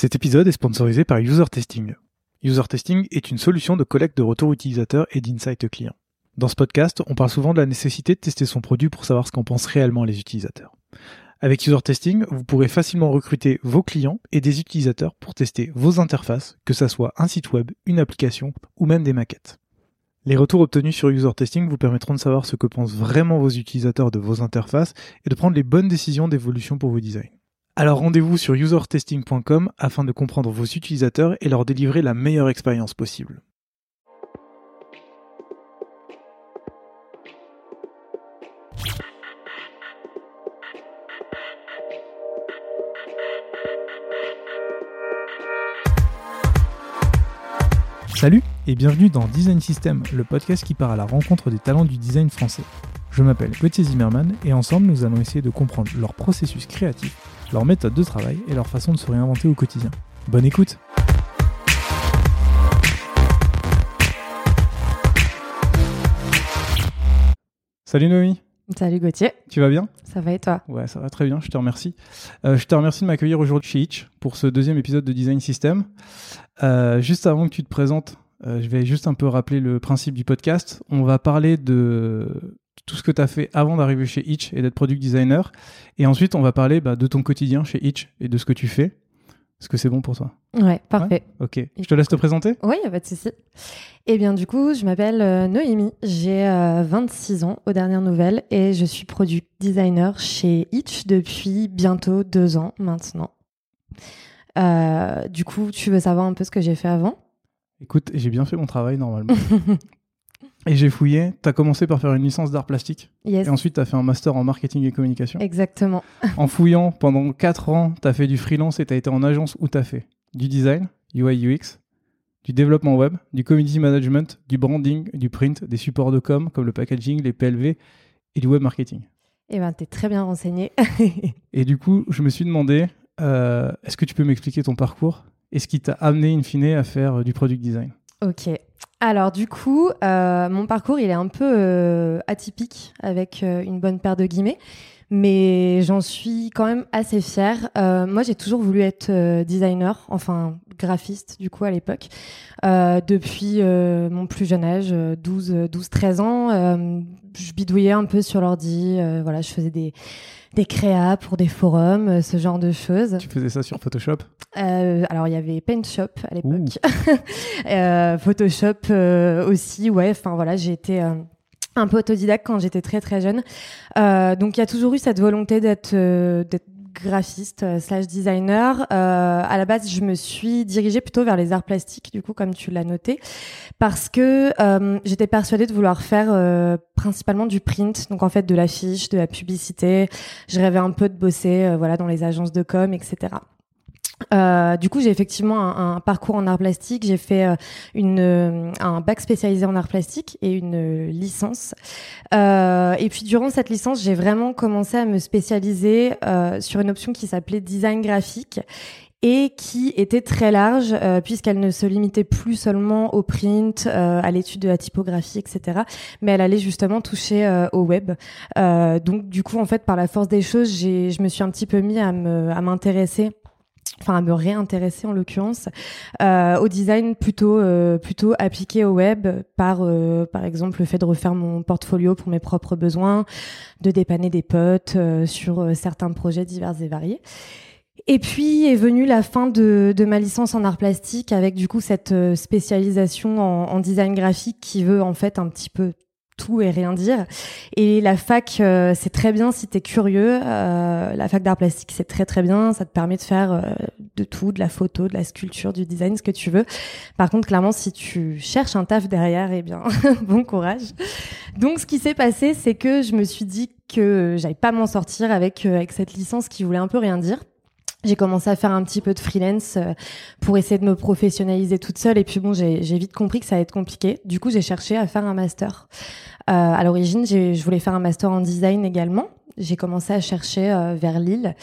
Cet épisode est sponsorisé par User Testing. User Testing est une solution de collecte de retours utilisateurs et d'insight clients. Dans ce podcast, on parle souvent de la nécessité de tester son produit pour savoir ce qu'en pensent réellement les utilisateurs. Avec User Testing, vous pourrez facilement recruter vos clients et des utilisateurs pour tester vos interfaces, que ce soit un site web, une application ou même des maquettes. Les retours obtenus sur User Testing vous permettront de savoir ce que pensent vraiment vos utilisateurs de vos interfaces et de prendre les bonnes décisions d'évolution pour vos designs. Alors rendez-vous sur usertesting.com afin de comprendre vos utilisateurs et leur délivrer la meilleure expérience possible. Salut et bienvenue dans Design System, le podcast qui part à la rencontre des talents du design français. Je m'appelle Gauthier Zimmerman et ensemble nous allons essayer de comprendre leur processus créatif, leur méthode de travail et leur façon de se réinventer au quotidien. Bonne écoute Salut Noémie Salut Gauthier. Tu vas bien? Ça va et toi? Ouais, ça va très bien, je te remercie. Euh, je te remercie de m'accueillir aujourd'hui chez Itch pour ce deuxième épisode de Design System. Euh, juste avant que tu te présentes, euh, je vais juste un peu rappeler le principe du podcast. On va parler de tout ce que tu as fait avant d'arriver chez Itch et d'être product designer. Et ensuite, on va parler bah, de ton quotidien chez Itch et de ce que tu fais. Est-ce que c'est bon pour toi? Ouais, parfait. Ok. Je te laisse te présenter Oui, il n'y a pas de souci. Eh bien, du coup, je m'appelle euh, Noémie. J'ai 26 ans aux dernières nouvelles et je suis product designer chez Itch depuis bientôt deux ans maintenant. Euh, du coup, tu veux savoir un peu ce que j'ai fait avant? Écoute, j'ai bien fait mon travail normalement. et j'ai fouillé. Tu as commencé par faire une licence d'art plastique. Yes. Et ensuite, tu as fait un master en marketing et communication. Exactement. en fouillant, pendant 4 ans, tu as fait du freelance et tu as été en agence où tu as fait du design, UI, UX, du développement web, du community management, du branding, du print, des supports de com comme le packaging, les PLV et du web marketing. Eh ben, tu es très bien renseigné. et du coup, je me suis demandé, euh, est-ce que tu peux m'expliquer ton parcours et ce qui t'a amené in fine à faire euh, du product design? Ok. Alors du coup, euh, mon parcours, il est un peu euh, atypique avec euh, une bonne paire de guillemets, mais j'en suis quand même assez fière. Moi, j'ai toujours voulu être designer, enfin graphiste du coup à l'époque, depuis mon plus jeune âge, 12, 12 13 ans. je bidouillais un peu sur l'ordi, voilà, je faisais des des créas pour des forums, ce genre de choses. Tu faisais ça sur Photoshop? Euh, Alors il y avait PaintShop à l'époque, euh, Photoshop euh, aussi, ouais. Enfin voilà, j'ai été un peu autodidacte quand j'étais très très jeune. donc il y a toujours eu cette volonté d'être d'être graphiste slash designer. Euh, à la base, je me suis dirigée plutôt vers les arts plastiques, du coup, comme tu l'as noté, parce que euh, j'étais persuadée de vouloir faire euh, principalement du print, donc en fait de l'affiche, de la publicité. Je rêvais un peu de bosser, voilà, dans les agences de com, etc. Euh, du coup, j'ai effectivement un, parcours en art plastique. J'ai fait euh, une, euh, un bac spécialisé en art plastique et une euh, licence. Euh, et puis, durant cette licence, j'ai vraiment commencé à me spécialiser sur une option qui s'appelait design graphique et qui était très large puisqu'elle ne se limitait plus seulement au print, à l'étude de la typographie, etc. Mais elle allait justement toucher au web. donc, du coup, en fait, par la force des choses, j'ai, je me suis un petit peu mis à me, à m'intéresser enfin à me réintéresser en l'occurrence euh, au design plutôt euh, plutôt appliqué au web par euh, par exemple le fait de refaire mon portfolio pour mes propres besoins de dépanner des potes euh, sur euh, certains projets divers et variés. Et puis est venue la fin de, de ma licence en art plastique avec du coup cette euh, spécialisation en, en design graphique qui veut en fait un petit peu tout et rien dire. Et la fac, euh, c'est très bien si t'es curieux. Euh, la fac d'art plastique, c'est très très bien. Ça te permet de faire euh, de tout, de la photo, de la sculpture, du design, ce que tu veux. Par contre, clairement, si tu cherches un taf derrière, eh bien, bon courage. Donc, ce qui s'est passé, c'est que je me suis dit que j'allais pas m'en sortir avec avec cette licence qui voulait un peu rien dire j'ai commencé à faire un petit peu de freelance euh, pour essayer de me professionnaliser toute seule. Et puis bon, j'ai vite compris que ça allait être compliqué. Du coup, j'ai cherché à faire un master. Euh, à l'origine, je voulais faire un master en design également. J'ai commencé à chercher euh, vers Lille.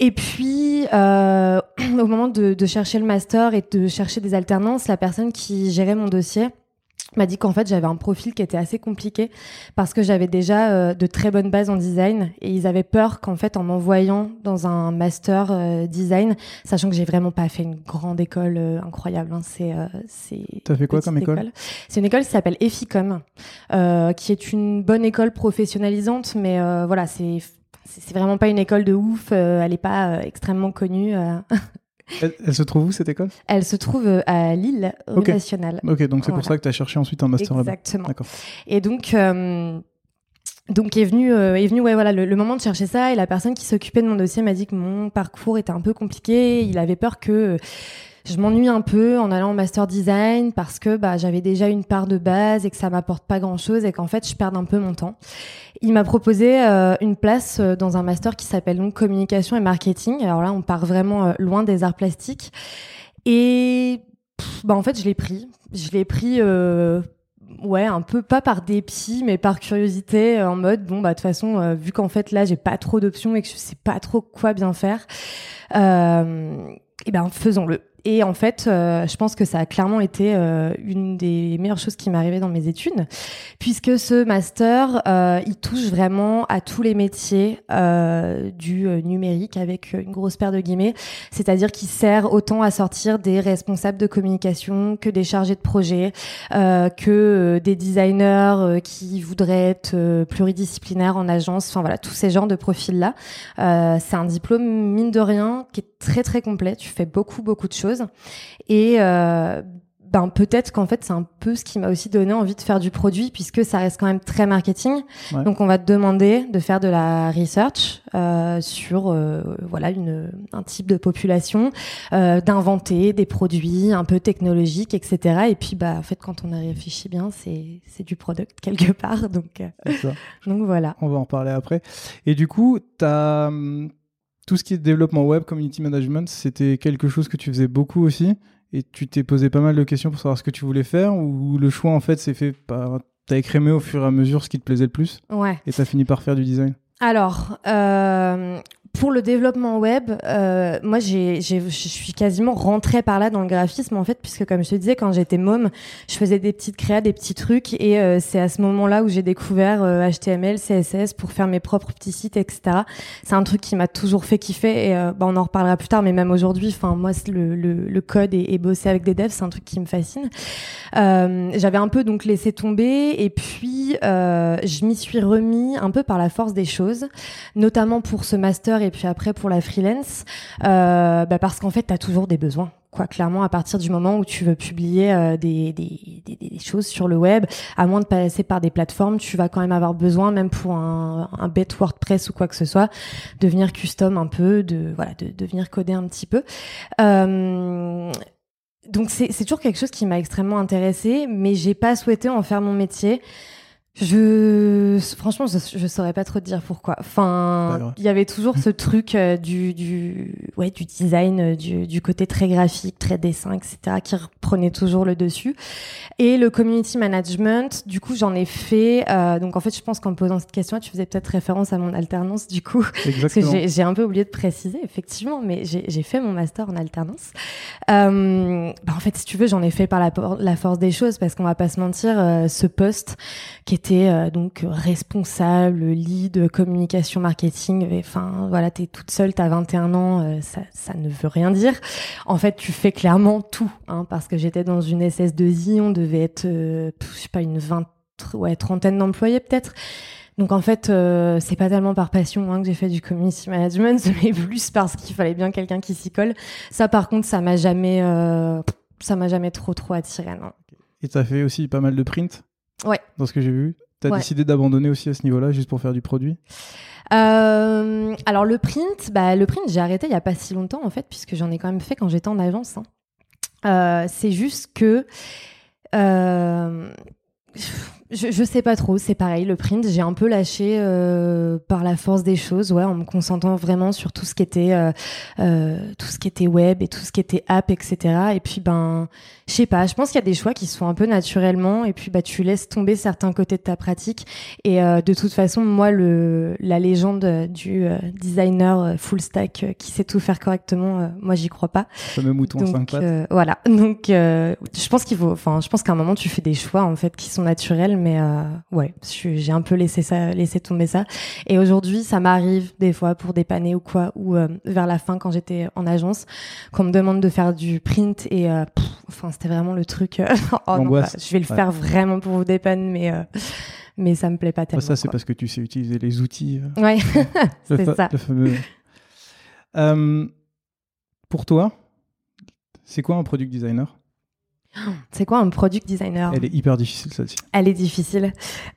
Et puis, euh, au moment de, de, chercher le master et de chercher des alternances, la personne qui gérait mon dossier m'a dit qu'en fait j'avais un profil qui était assez compliqué parce que j'avais déjà euh, de très bonnes bases en design et ils avaient peur qu'en fait en m'envoyant dans un master euh, design, sachant que j'ai vraiment pas fait une grande école euh, incroyable, hein, c'est c'est. T'as fait quoi comme école, C'est une école qui s'appelle Eficom, qui est une bonne école professionnalisante, mais voilà c'est c'est vraiment pas une école de ouf, elle est pas extrêmement connue. Elle, se trouve où cette école? Elle se trouve euh, à Lille, rue Nationale. Ok, donc c'est pour ça que tu as cherché ensuite un master Exactement. D'accord. Et donc, euh, donc est venu, euh, est venu ouais, voilà, le, moment de chercher ça et la personne qui s'occupait de mon dossier m'a dit que mon parcours était un peu compliqué. Il avait peur que je m'ennuie un peu en allant en master design parce que bah, j'avais déjà une part de base et que ça m'apporte pas grand chose et qu'en fait je perds un peu mon temps. Il m'a proposé euh, une place euh, dans un master qui s'appelle donc communication et marketing. Alors là, on part vraiment euh, loin des arts plastiques et bah en fait je l'ai pris. Je l'ai pris ouais, un peu pas par dépit, mais par curiosité, en mode bon bah de toute façon, vu qu'en fait là j'ai pas trop d'options et que je sais pas trop quoi bien faire, et ben faisons-le. Et en fait, euh, je pense que ça a clairement été euh, une des meilleures choses qui m'est arrivée dans mes études, puisque ce master, euh, il touche vraiment à tous les métiers du numérique avec une grosse paire de guillemets, c'est-à-dire qu'il sert autant à sortir des responsables de communication que des chargés de projet, que des designers qui voudraient être pluridisciplinaires en agence, enfin voilà, tous ces genres de profils-là. C'est un diplôme, mine de rien, qui est très très complet, tu fais beaucoup beaucoup de choses et euh, ben peut-être qu'en fait c'est un peu ce qui m'a aussi donné envie de faire du produit puisque ça reste quand même très marketing. Donc on va te demander de faire de la research euh, sur euh, voilà une un type de population, d'inventer des produits un peu technologiques, etc. Et puis bah en fait quand on a réfléchi bien c'est c'est du product quelque part donc donc voilà. On va en parler après. Et du coup tu as hum, tout ce qui est développement web, community management, c'était quelque chose que tu faisais beaucoup aussi. Et tu t'es posé pas mal de questions pour savoir ce que tu voulais faire ou le choix en fait s'est fait par t'as écrémé au fur et à mesure ce qui te plaisait le plus? Ouais. et t'as fini par faire du design? Alors, euh, pour le développement web, euh, moi, j'ai, je suis quasiment rentrée par là dans le graphisme, en fait, puisque comme je te disais, quand j'étais môme, je faisais des petites créas, des petits trucs, et euh, c'est à ce moment-là où j'ai découvert HTML, euh, CSS pour faire mes propres petits sites, etc. C'est un truc qui m'a toujours fait kiffer, et bah, on en reparlera plus tard, mais même aujourd'hui, enfin, moi, le, le, le, code et, bosser avec des devs, c'est un truc qui me fascine. j'avais un peu donc laissé tomber, et puis je m'y suis remis un peu par la force des choses, notamment pour ce master et puis après pour la freelance, euh, bah parce qu'en fait, tu as toujours des besoins. Quoi, clairement, à partir du moment où tu veux publier euh, des, choses sur le web, à moins de passer par des plateformes, tu vas quand même avoir besoin, même pour un, un bête WordPress ou quoi que ce soit, de venir custom un peu, de voilà, de, de venir coder un petit peu. Euh, donc c'est toujours quelque chose qui m'a extrêmement intéressée, mais j'ai pas souhaité en faire mon métier. Je franchement je, je saurais pas trop te dire pourquoi. Enfin, il y avait toujours ce truc euh, du du ouais du design, euh, du, du côté très graphique, très dessin, etc. qui reprenait toujours le dessus. Et le community management, du coup j'en ai fait. Euh, donc en fait je pense qu'en posant cette question, tu faisais peut-être référence à mon alternance du coup, parce que j'ai un peu oublié de préciser effectivement, mais j'ai fait mon master en alternance. Bah en fait si tu veux j'en ai fait par la, la force des choses parce qu'on va pas se mentir, ce poste qui était euh, donc responsable, lead, communication, marketing. Enfin, voilà, t'es toute seule, t'as 21 ans, euh, ça, ne veut rien dire. En fait, tu fais clairement tout, hein, parce que j'étais dans une SS2I, on devait être, euh, je sais pas, une vingt, ouais, trentaine d'employés peut-être. Donc en fait, c'est pas tellement par passion hein, que j'ai fait du community management, mais plus parce qu'il fallait bien quelqu'un qui s'y colle. Ça, par contre, ça m'a jamais, ça m'a jamais trop trop attiré, non. Et t'as fait aussi pas mal de print? Ouais. Dans ce que j'ai vu. Tu as décidé d'abandonner aussi à ce niveau-là, juste pour faire du produit? Euh, Alors le print, bah, le print, j'ai arrêté il y a pas si longtemps en fait, puisque j'en ai quand même fait quand j'étais en agence. Hein. Euh, c'est juste que euh, je, je sais pas trop, c'est pareil, le print, j'ai un peu lâché euh, par la force des choses, ouais, en me concentrant vraiment sur tout ce qui était euh, euh, tout ce qui était web et tout ce qui était app, etc. Et puis ben, je sais pas, je pense qu'il y a des choix qui se font un peu naturellement, et puis bah tu laisses tomber certains côtés de ta pratique. Et euh, de toute façon, moi le la légende du euh, designer full stack qui sait tout faire correctement, moi j'y crois pas. Le fameux mouton Donc, 5 pattes. euh, voilà. Donc, euh, je pense qu'il faut, enfin, je pense qu'à un moment, tu fais des choix, en fait, qui sont naturels, mais euh, ouais, j'ai un peu laissé ça, laissé tomber ça. Et aujourd'hui, ça m'arrive des fois pour dépanner ou quoi, ou euh, vers la fin, quand j'étais en agence, qu'on me demande de faire du print et, euh, pff, enfin, c'était vraiment le truc, oh non, bah, je vais le Ouais. faire vraiment pour vous dépanner, mais, mais ça me plaît pas Ah, tellement. ça, c'est parce que tu sais utiliser les outils. Ouais, le, c'est ça. le fameux. Pour toi, c'est quoi un product designer? C'est quoi un product designer? Elle est hyper difficile, celle-ci. Elle est difficile.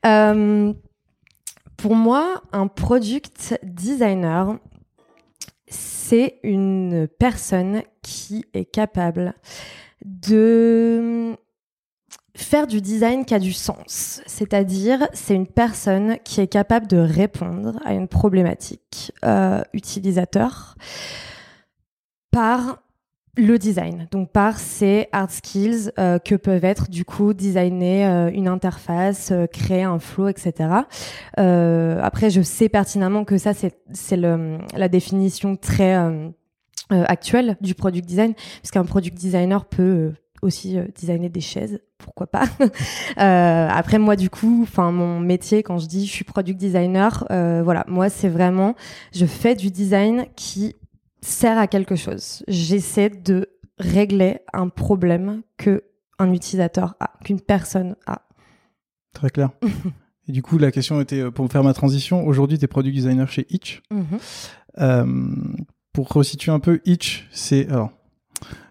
Euh, pour moi, un product designer, c'est une personne qui est capable de faire du design qui a du sens. C'est-à-dire, c'est une personne qui est capable de répondre à une problématique euh, utilisateur par le design, donc par ces hard skills euh, que peuvent être du coup designer euh, une interface, euh, créer un flow, etc. Euh, après, je sais pertinemment que ça c'est c'est la définition très euh, euh, actuelle du product design, puisqu'un product designer peut aussi designer des chaises, pourquoi pas. Après moi du coup, enfin mon métier quand je dis je suis product designer, voilà, moi c'est vraiment je fais du design qui sert à quelque chose. J'essaie de régler un problème que un utilisateur a, qu'une personne a. Très clair. Et du coup, la question était, euh, pour faire ma transition, aujourd'hui, tu es product designer chez Itch. Euh, pour resituer un peu, Itch, c'est... Alors,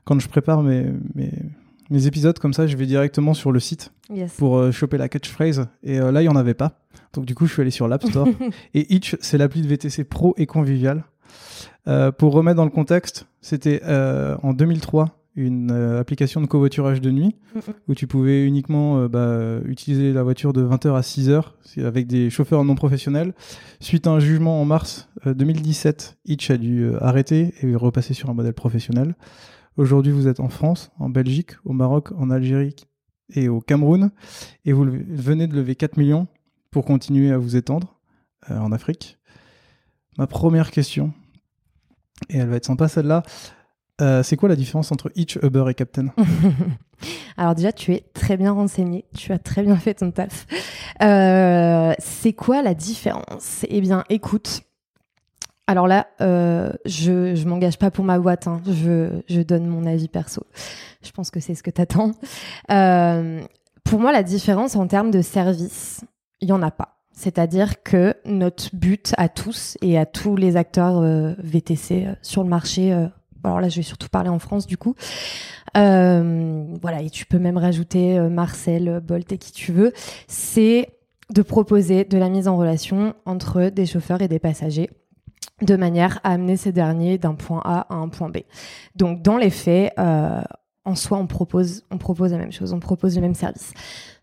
quand je prépare mes, mes, mes épisodes comme ça, je vais directement sur le site Yes. pour euh, choper la catchphrase. Et euh, là, il n'y en avait pas. Donc du coup, je suis allé sur l'App Store. et Itch, c'est l'appli de VTC pro et convivial. Euh, pour remettre dans le contexte, c'était euh, en 2003 une euh, application de covoiturage de nuit Mhm. où tu pouvais uniquement euh, bah, utiliser la voiture de 20h à 6h c'est avec des chauffeurs non professionnels. Suite à un jugement en mars euh, 2017, Itch a dû euh, arrêter et repasser sur un modèle professionnel. Aujourd'hui, vous êtes en France, en Belgique, au Maroc, en Algérie et au Cameroun et vous venez de lever 4 millions pour continuer à vous étendre euh, en Afrique. Ma première question, et elle va être sympa celle-là, euh, c'est quoi la différence entre Itch, Uber et Captain? Alors déjà, tu es très bien renseigné, tu as très bien fait ton taf. Euh, c'est quoi la différence? Eh bien, écoute. Alors là, euh, je je m'engage pas pour ma boîte, hein. je, je donne mon avis perso. Je pense que c'est ce que t'attends. Pour moi, la différence en termes de service, il y en a pas. C'est-à-dire que notre but à tous et à tous les acteurs euh, VTC euh, sur le marché, euh, alors là je vais surtout parler en France du coup, voilà, et tu peux même rajouter Marcel, Bolt et qui tu veux, c'est de proposer de la mise en relation entre des chauffeurs et des passagers de manière à amener ces derniers d'un point A à un point B. Donc dans les faits, en soi, on propose, on propose la même chose, on propose le même service.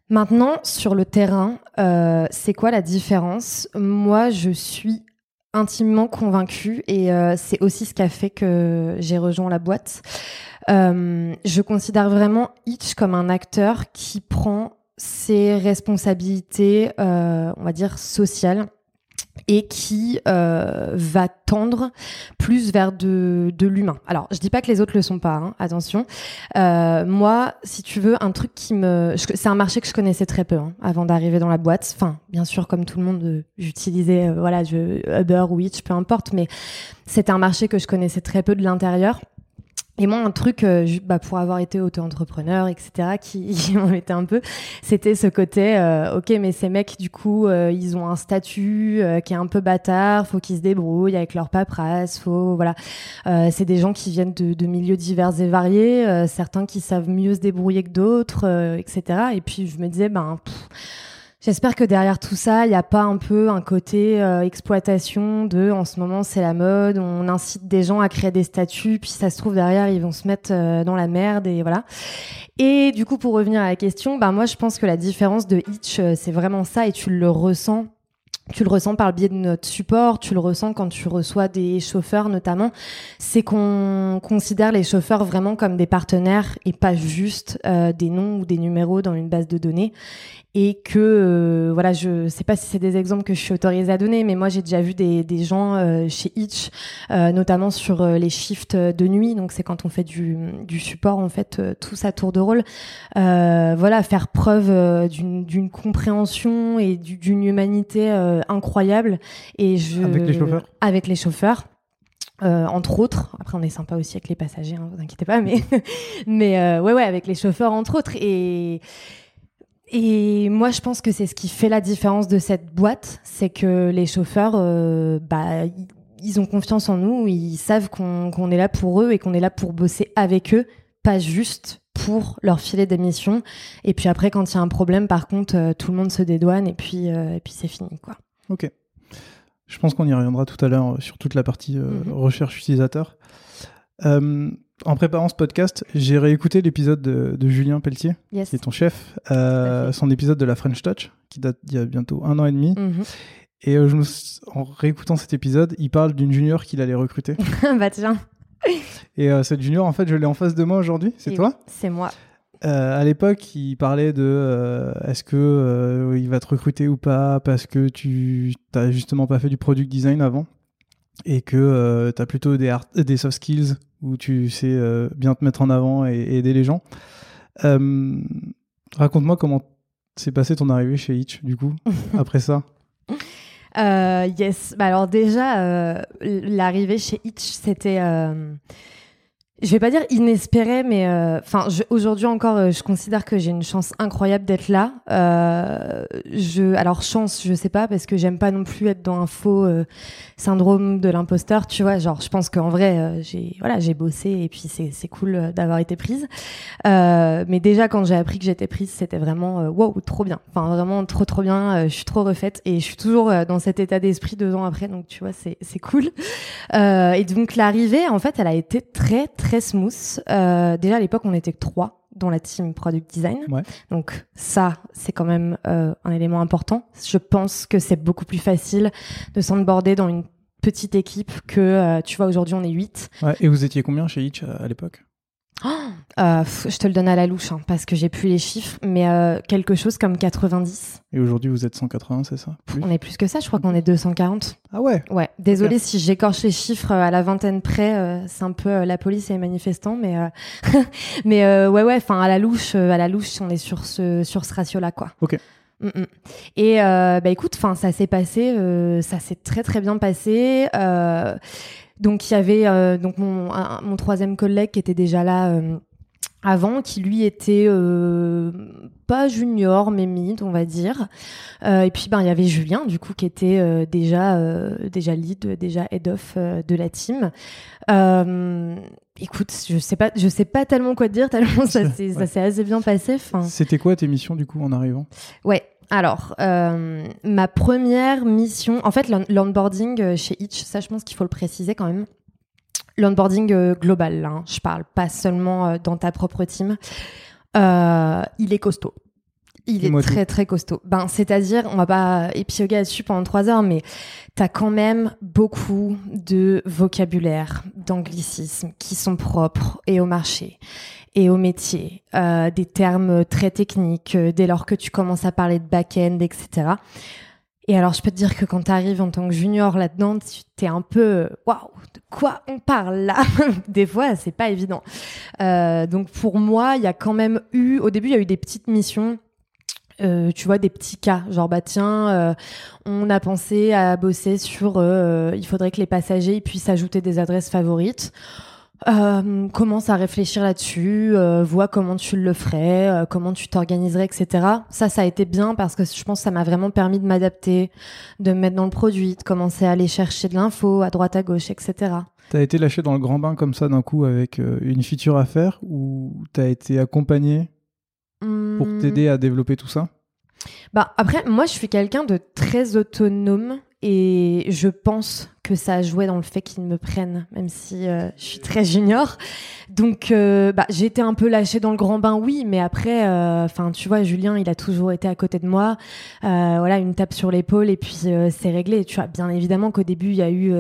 Maintenant, sur le terrain, euh, c'est quoi la différence? Moi, je suis intimement convaincue et euh, c'est aussi ce qui a fait que j'ai rejoint la boîte. Euh, je considère vraiment Itch comme un acteur qui prend ses responsabilités, euh, on va dire, sociales et qui euh, va tendre plus vers de, l'humain. Alors, je dis pas que les autres le sont pas, hein, attention. Euh, moi, si tu veux, un truc qui me... C'est un marché que je connaissais très peu hein, avant d'arriver dans la boîte. Enfin, bien sûr, comme tout le monde, euh, j'utilisais euh, voilà, je, Uber ou Itch, peu importe, mais c'était un marché que je connaissais très peu de l'intérieur. Et moi, un truc, euh, bah, pour avoir été auto-entrepreneur, etc., qui, qui m'embêtait un peu, c'était ce côté, euh, ok, mais ces mecs, du coup, euh, ils ont un statut euh, qui est un peu bâtard, faut qu'ils se débrouillent avec leur paperasse, faut, voilà. Euh, c'est des gens qui viennent de, de milieux divers et variés, certains qui savent mieux se débrouiller que d'autres, etc. Et puis, je me disais, ben, J'espère que derrière tout ça, il n'y a pas un peu un côté euh, exploitation de en ce moment c'est la mode, on incite des gens à créer des statuts, puis ça se trouve derrière ils vont se mettre euh, dans la merde et voilà. Et du coup pour revenir à la question, bah moi je pense que la différence de Hitch euh, c'est vraiment ça et tu le ressens. Tu le ressens par le biais de notre support, tu le ressens quand tu reçois des chauffeurs notamment, c'est qu'on considère les chauffeurs vraiment comme des partenaires et pas juste des noms ou des numéros dans une base de données et que euh, voilà je sais pas si c'est des exemples que je suis autorisée à donner mais moi j'ai déjà vu des, des gens euh, chez Itch euh, notamment sur les shifts de nuit. Donc c'est quand on fait du, du support en fait tout ça tour de rôle. Voilà faire preuve d'une compréhension et d'une humanité incroyable. Et je avec les chauffeurs? Avec les chauffeurs euh, entre autres, après on est sympa aussi avec les passagers, hein, vous inquiétez pas, mais mais euh, ouais ouais avec les chauffeurs entre autres. Et et moi, je pense que c'est ce qui fait la différence de cette boîte, c'est que les chauffeurs, euh, bah, ils ont confiance en nous, ils savent qu'on est là pour eux et qu'on est là pour bosser avec eux, pas juste pour leur filer des missions. Et puis après, quand il y a un problème, par contre, euh, tout le monde se dédouane et puis, euh, et puis c'est fini, quoi. Ok. Je pense qu'on y reviendra tout à l'heure sur toute la partie mm-hmm. recherche utilisateur en préparant ce podcast, j'ai réécouté l'épisode de, Julien Pelletier, qui est ton chef, euh, son épisode de la French Touch, qui date d'il y a bientôt un an et demi. Mhm. Et euh, je en réécoutant cet épisode, il parle d'une junior qu'il allait recruter. bah tiens. Et euh, cette junior, en fait, je l'ai en face de moi aujourd'hui. C'est toi? C'est moi. à l'époque, il parlait de est-ce que il va te recruter ou pas parce que tu n'as justement pas fait du product design avant? Et que tu as plutôt des, des soft skills où tu sais euh, bien te mettre en avant et, aider les gens. Euh, raconte-moi comment s'est passé ton arrivée chez Hitch, du coup, après ça. Euh, yes, bah alors déjà, l'arrivée chez Hitch, c'était je vais pas dire inespéré, mais euh, enfin aujourd'hui encore, euh, je considère que j'ai une chance incroyable d'être là. Euh, je, alors chance, je sais pas parce que j'aime pas non plus être dans un faux euh, syndrome de l'imposteur, tu vois. Genre, je pense qu'en vrai, j'ai voilà, j'ai bossé et puis c'est c'est cool d'avoir été prise. mais déjà quand j'ai appris que j'étais prise, c'était vraiment wow, trop bien. Enfin vraiment trop trop bien. je suis trop refaite et je suis toujours dans cet état d'esprit deux ans après, donc tu vois, c'est c'est cool. et donc l'arrivée, en fait, elle a été très très très smooth. Euh, déjà à l'époque, on était trois dans la team product design. Donc ça, c'est quand même euh, un élément important. Je pense que c'est beaucoup plus facile de s'onboarder dans une petite équipe que, euh, tu vois, aujourd'hui on est 8. et vous étiez combien chez Hitch à l'époque? Euh, je te le donne à la louche hein, parce que j'ai plus les chiffres, mais euh, quelque chose comme 90. Et aujourd'hui, vous êtes 180, c'est ça? On est plus que ça, je crois qu'on est 240. Ah ouais Ouais, désolé si j'écorche les chiffres euh, à la vingtaine près, c'est un peu la police et les manifestants, mais, mais ouais, ouais, enfin à la louche, à la louche, on est sur ce, sur ce ratio-là, quoi. Ok. Mm, mm. Et bah écoute, enfin ça s'est passé, ça s'est très très bien passé. Donc il y avait euh, donc mon, mon troisième collègue qui était déjà là euh, avant, qui lui était euh, pas junior mais mid, on va dire. et puis ben il y avait Julien du coup qui était déjà déjà lead, déjà head of de la team. écoute, je sais pas, je sais pas tellement quoi te dire tellement ça s'est assez bien passé. C'était quoi tes missions du coup en arrivant? Ouais, alors, euh, ma première mission, en fait, l'onboarding euh, chez Itch, ça je pense qu'il faut le préciser quand même. L'onboarding euh, global, hein, je parle pas seulement dans ta propre team. il est costaud. Il est très très costaud. Ben, c'est-à-dire, on va pas épiloguer là-dessus pendant trois heures, mais tu as quand même beaucoup de vocabulaire, d'anglicismes qui sont propres et au marché et au métier, euh, des termes très techniques euh, dès lors que tu commences à parler de back-end, etc. Et alors, je peux te dire que quand tu arrives en tant que junior là-dedans, tu t'es un peu waouh, de quoi on parle là? Des fois, c'est pas évident. Euh, donc pour moi, il y a quand même eu, au début, il y a eu des petites missions. Euh, tu vois des petits cas genre bah tiens euh, on a pensé à bosser sur euh, il faudrait que les passagers puissent ajouter des adresses favorites commence à réfléchir là-dessus, vois comment tu le ferais, comment tu t'organiserais, etc. Ça, ça a été bien parce que je pense que ça m'a vraiment permis de m'adapter, de me mettre dans le produit, de commencer à aller chercher de l'info à droite à gauche, etc. T'as été lâché dans le grand bain comme ça d'un coup avec une feature à faire ou t'as été accompagné pour hmm. t'aider à développer tout ça? Bah après, moi, je suis quelqu'un de très autonome et je pense que ça a joué dans le fait qu'ils me prennent, même si euh, je suis très junior. Donc, euh, bah, j'ai été un peu lâchée dans le grand bain, oui, mais après, euh, enfin, tu vois, Julien, il a toujours été à côté de moi. voilà, une tape sur l'épaule et puis c'est réglé. Tu vois, bien évidemment qu'au début, il y a eu,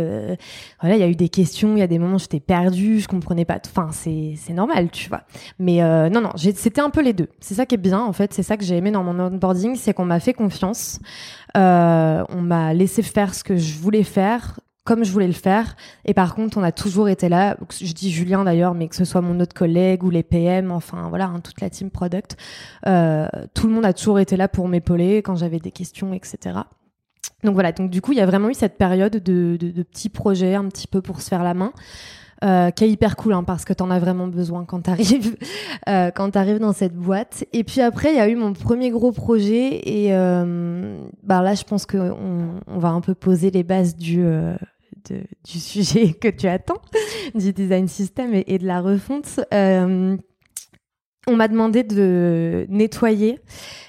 voilà, il y a eu des questions, il y a des moments où j'étais perdue, je comprenais pas. Enfin, c'est c'est normal, tu vois. Mais non, non, c'était un peu les deux. C'est ça qui est bien, en fait. C'est ça que j'ai aimé dans mon onboarding, c'est qu'on m'a fait confiance. Euh, on m'a laissé faire ce que je voulais faire comme je voulais le faire. Et par contre, on a toujours été là. Je dis Julien d'ailleurs, mais que ce soit mon autre collègue ou les PM, enfin voilà, hein, toute la team product, euh, tout le monde a toujours été là pour m'épauler quand j'avais des questions, etc. Donc voilà. Donc du coup, il y a vraiment eu cette période de, de petits projets, un petit peu pour se faire la main. Euh, qui est hyper cool hein, parce que t'en as vraiment besoin quand t'arrives euh, dans cette boîte. Et puis après, il y a eu mon premier gros projet et euh, bah là, je pense que on, va un peu poser les bases du euh, du sujet que tu attends, du design system et, de la refonte. On m'a demandé de nettoyer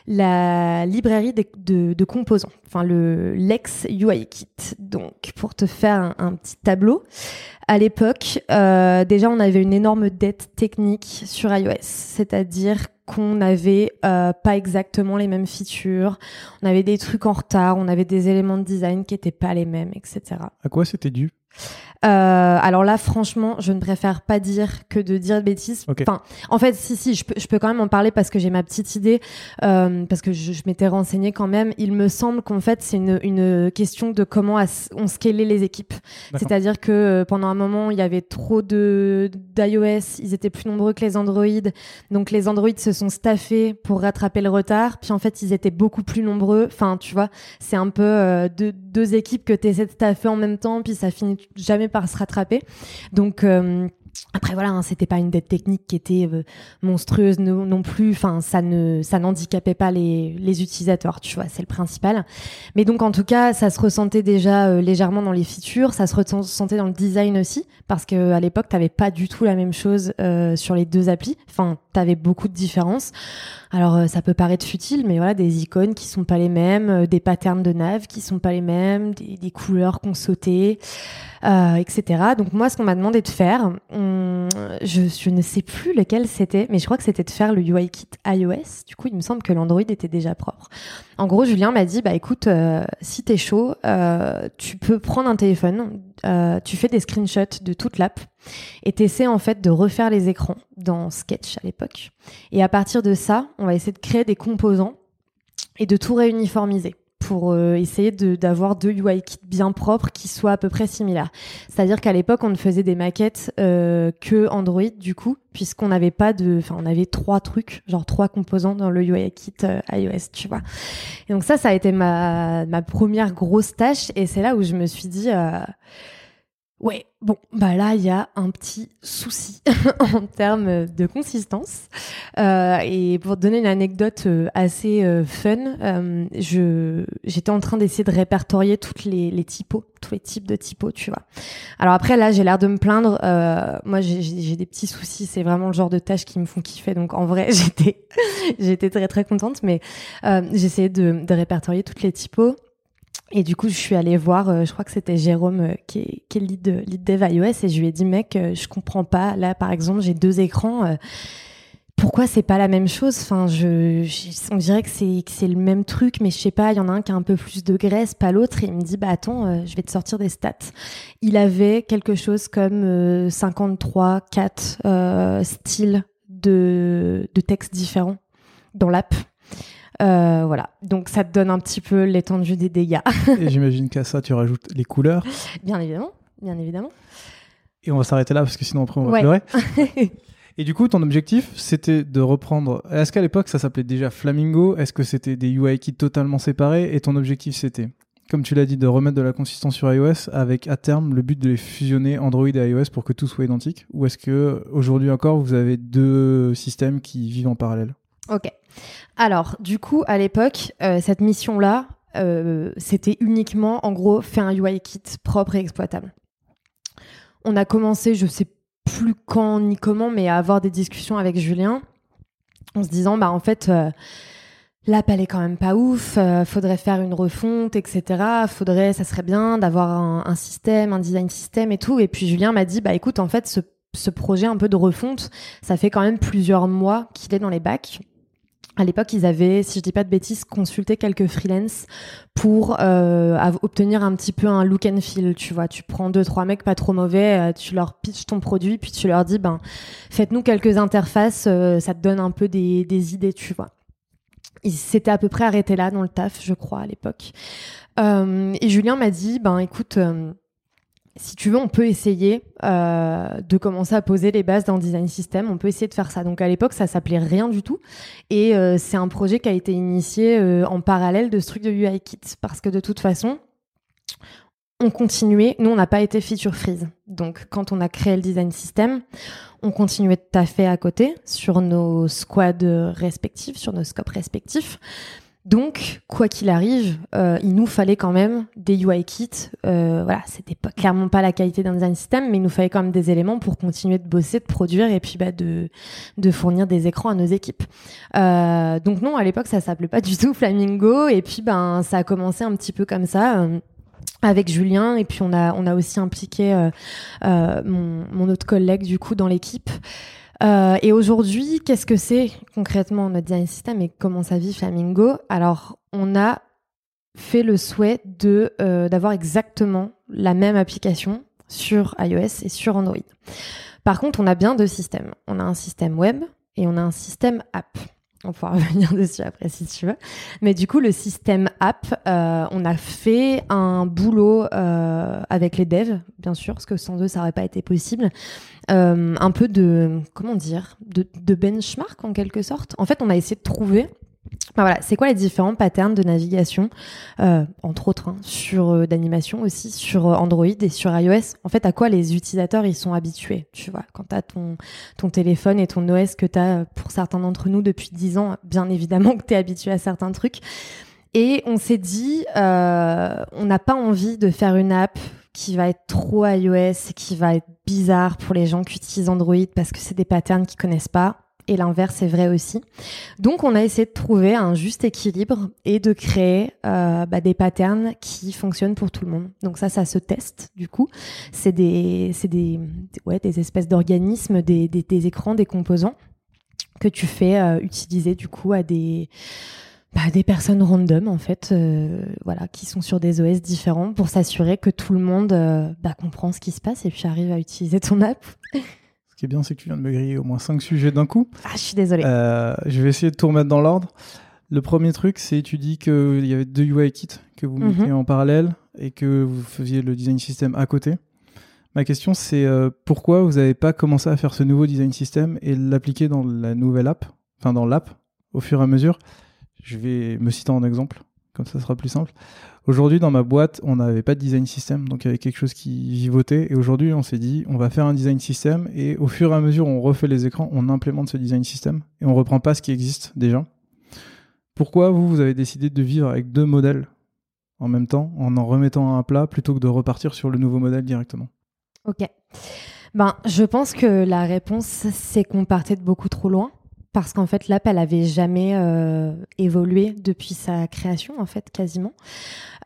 la librairie de, de, composants, enfin le Lex UI Kit. Donc, pour te faire un, petit tableau, à l'époque, euh, déjà, on avait une énorme dette technique sur iOS, c'est-à-dire qu'on n'avait euh, pas exactement les mêmes features, on avait des trucs en retard, on avait des éléments de design qui n'étaient pas les mêmes, etc. À quoi c'était dû? Euh, alors là, franchement, je ne préfère pas dire que de dire bêtises. Enfin, en fait, si, si, je peux, je peux quand même en parler parce que j'ai ma petite idée, euh, parce que je, je m'étais renseignée quand même. Il me semble qu'en fait, c'est une, une question de comment on scalait les équipes. C'est-à-dire que euh, pendant un moment, il y avait trop de d'iOS, ils étaient plus nombreux que les Android, donc les Android se sont staffés pour rattraper le retard. Puis en fait, ils étaient beaucoup plus nombreux. Enfin, tu vois, c'est un peu euh, deux, deux équipes que tu essaies de staffer en même temps, puis ça finit jamais par se rattraper. Donc euh, après voilà, hein, c'était pas une dette technique qui était euh, monstrueuse non, plus. Enfin, ça ne, ça n'handicapait pas les, les utilisateurs, tu vois, c'est le principal. Mais donc en tout cas, ça se ressentait déjà euh, légèrement dans les features, ça se ressentait dans le design aussi, parce que à l'époque, t'avais pas du tout la même chose sur les deux applis. Enfin, t'avais beaucoup de différences. Alors ça peut paraître futile, mais voilà, des icônes qui sont pas les mêmes, des patterns de nav qui sont pas les mêmes, des, couleurs qu'on sautait, etc. Donc moi, ce qu'on m'a demandé de faire je, ne sais plus lequel c'était, mais je crois que c'était de faire le UI kit iOS. Du coup, il me semble que l'Android était déjà propre. En gros, Julien m'a dit, bah écoute, euh, si t'es chaud, euh, tu peux prendre un téléphone, euh, tu fais des screenshots de toute l'app et t'essaies en fait de refaire les écrans dans Sketch à l'époque. Et à partir de ça, on va essayer de créer des composants et de tout réuniformiser pour euh, essayer d'avoir deux UI kits bien propres qui soient à peu près similaires. C'est-à-dire qu'à l'époque, on ne faisait des maquettes euh, que Android du coup, puisqu'on n'avait pas de, enfin, on avait trois trucs, genre trois composants dans le UI kit euh, iOS, tu vois. Et donc ça, ça a été ma ma première grosse tâche, et c'est là où je me suis dit. Ouais, bon, bah là, il y a un petit souci en termes de consistance. Euh, et pour donner une anecdote euh, assez euh, fun, euh, je j'étais en train d'essayer de répertorier toutes les, les typos, tous les types de typos, tu vois. Alors après, là, j'ai l'air de me plaindre. moi, j'ai des petits soucis. C'est vraiment le genre de tâches qui me font kiffer. Donc, en vrai, j'étais j'étais très très contente. Mais j'essayais de, de répertorier toutes les typos. Et du coup, je suis allée voir, euh, je crois que c'était Jérôme euh, qui, est, qui lead, lead dev iOS, et je lui ai dit, mec, euh, je comprends pas. Là, par exemple, j'ai deux écrans. pourquoi c'est pas la même chose? Enfin, je, on dirait que c'est que c'est le même truc, mais je sais pas. Il y en a un qui a un peu plus de graisse, pas l'autre. Et il me dit, bah attends, je vais te sortir des stats. Il avait quelque chose comme 53, 4 styles de de textes différents dans l'app. Euh, voilà, donc ça te donne un petit peu l'étendue des dégâts. Et j'imagine qu'à ça, tu rajoutes les couleurs. Bien évidemment, bien évidemment. Et on va s'arrêter là parce que sinon après on va pleurer. Et du coup, ton objectif, c'était de reprendre. Est-ce qu'à l'époque, ça s'appelait déjà Flamingo? Est-ce que c'était des UI kits totalement séparés? Et ton objectif, c'était, comme tu l'as dit, de remettre de la consistance sur iOS avec à terme le but de les fusionner Android et iOS pour que tout soit identique? Ou est-ce que aujourd'hui encore, vous avez deux systèmes qui vivent en parallèle? Ok. Alors, du coup, à l'époque, euh, cette mission-là, euh, c'était uniquement, en gros, faire un UI kit propre et exploitable. On a commencé, je sais plus quand ni comment, mais à avoir des discussions avec Julien en se disant, bah en fait, euh, l'app elle est quand même pas ouf, euh, faudrait faire une refonte, etc. Faudrait, ça serait bien d'avoir un, système, un design système et tout. Et puis Julien m'a dit, bah écoute, en fait, ce projet un peu de refonte, ça fait quand même plusieurs mois qu'il est dans les bacs. À l'époque, ils avaient, si je dis pas de bêtises, consulté quelques freelances pour euh, obtenir un petit peu un look and feel. Tu vois, tu prends deux trois mecs pas trop mauvais, euh, tu leur pitches ton produit, puis tu leur dis ben faites-nous quelques interfaces, euh, ça te donne un peu des, des idées, tu vois. Ils s'étaient à peu près arrêtés là dans le taf, je crois, à l'époque. Euh, et Julien m'a dit ben écoute euh, si tu veux, on peut essayer euh, de commencer à poser les bases d'un design system. On peut essayer de faire ça. Donc à l'époque, ça s'appelait rien du tout. Et euh, c'est un projet qui a été initié euh, en parallèle de ce truc de UI Kit. Parce que de toute façon, on continuait. Nous, on n'a pas été feature freeze. Donc quand on a créé le design system, on continuait de taffer à côté sur nos squads respectifs, sur nos scopes respectifs. Donc, quoi qu'il arrive, euh, il nous fallait quand même des UI kits. Euh, voilà, c'était clairement pas la qualité d'un design system, mais il nous fallait quand même des éléments pour continuer de bosser, de produire et puis bah, de, fournir des écrans à nos équipes. Euh, donc non, à l'époque, ça s'appelait pas du tout Flamingo. Et puis, ben, ça a commencé un petit peu comme ça. Avec Julien et puis on a aussi impliqué mon, mon autre collègue du coup dans l'équipe euh, et aujourd'hui, qu'est-ce que c'est concrètement notre design system et comment ça vit Flamingo? Alors, on a fait le souhait de euh, d'avoir exactement la même application sur iOS et sur Android. Par contre, on a bien deux systèmes. On a un système web et on a un système app. On pourra revenir dessus après si tu veux. Mais du coup, le système app, euh, on a fait un boulot euh, avec les devs, bien sûr, parce que sans eux, ça n'aurait pas été possible. Euh, un peu de, comment dire, de, benchmark en quelque sorte. En fait, on a essayé de trouver voilà, c'est quoi les différents patterns de navigation, euh, entre autres, hein, sur euh, d'animation aussi, sur euh, Android et sur iOS? En fait, à quoi les utilisateurs ils sont habitués, tu vois? Quand tu as ton, ton téléphone et ton OS que tu as pour certains d'entre nous depuis 10 ans, bien évidemment que tu es habitué à certains trucs. Et on s'est dit, on n'a pas envie de faire une app qui va être trop iOS et qui va être bizarre pour les gens qui utilisent Android parce que c'est des patterns qu'ils connaissent pas et l'inverse est vrai aussi. Donc on a essayé de trouver un juste équilibre et de créer euh, bah, des patterns qui fonctionnent pour tout le monde. Donc ça, ça se teste du coup. C'est des, c'est des, ouais, des espèces d'organismes, des, écrans, des composants que tu fais euh, utiliser du coup à des bah, des personnes random en fait, euh, voilà, qui sont sur des OS différents pour s'assurer que tout le monde bah, comprend ce qui se passe et puis arrive à utiliser ton app. Qui est bien, c'est que tu viens de me griller au moins 5 sujets d'un coup. Ah, je suis désolée. Euh, je vais essayer de tout remettre dans l'ordre. Le premier truc, c'est tu dis qu'il y avait deux UI kits que vous mettiez Mhm. en parallèle et que vous faisiez le design system à côté. Ma question, c'est euh, pourquoi vous n'avez pas commencé à faire ce nouveau design system et l'appliquer dans la nouvelle app, enfin dans l'app, au fur et à mesure? Je vais me citer en exemple, comme ça sera plus simple. Aujourd'hui, dans ma boîte, on n'avait pas de design system, donc il y avait quelque chose qui vivotait. Et aujourd'hui, on s'est dit, on va faire un design system et au fur et à mesure, on refait les écrans, on implémente ce design system et on reprend pas ce qui existe déjà. Pourquoi vous, vous avez décidé de vivre avec deux modèles en même temps, en en remettant un plat, plutôt que de repartir sur le nouveau modèle directement? Ok. Ben, je pense que la réponse, c'est qu'on partait de beaucoup trop loin. Parce qu'en fait, l'app, elle avait jamais euh, évolué depuis sa création, en fait, quasiment.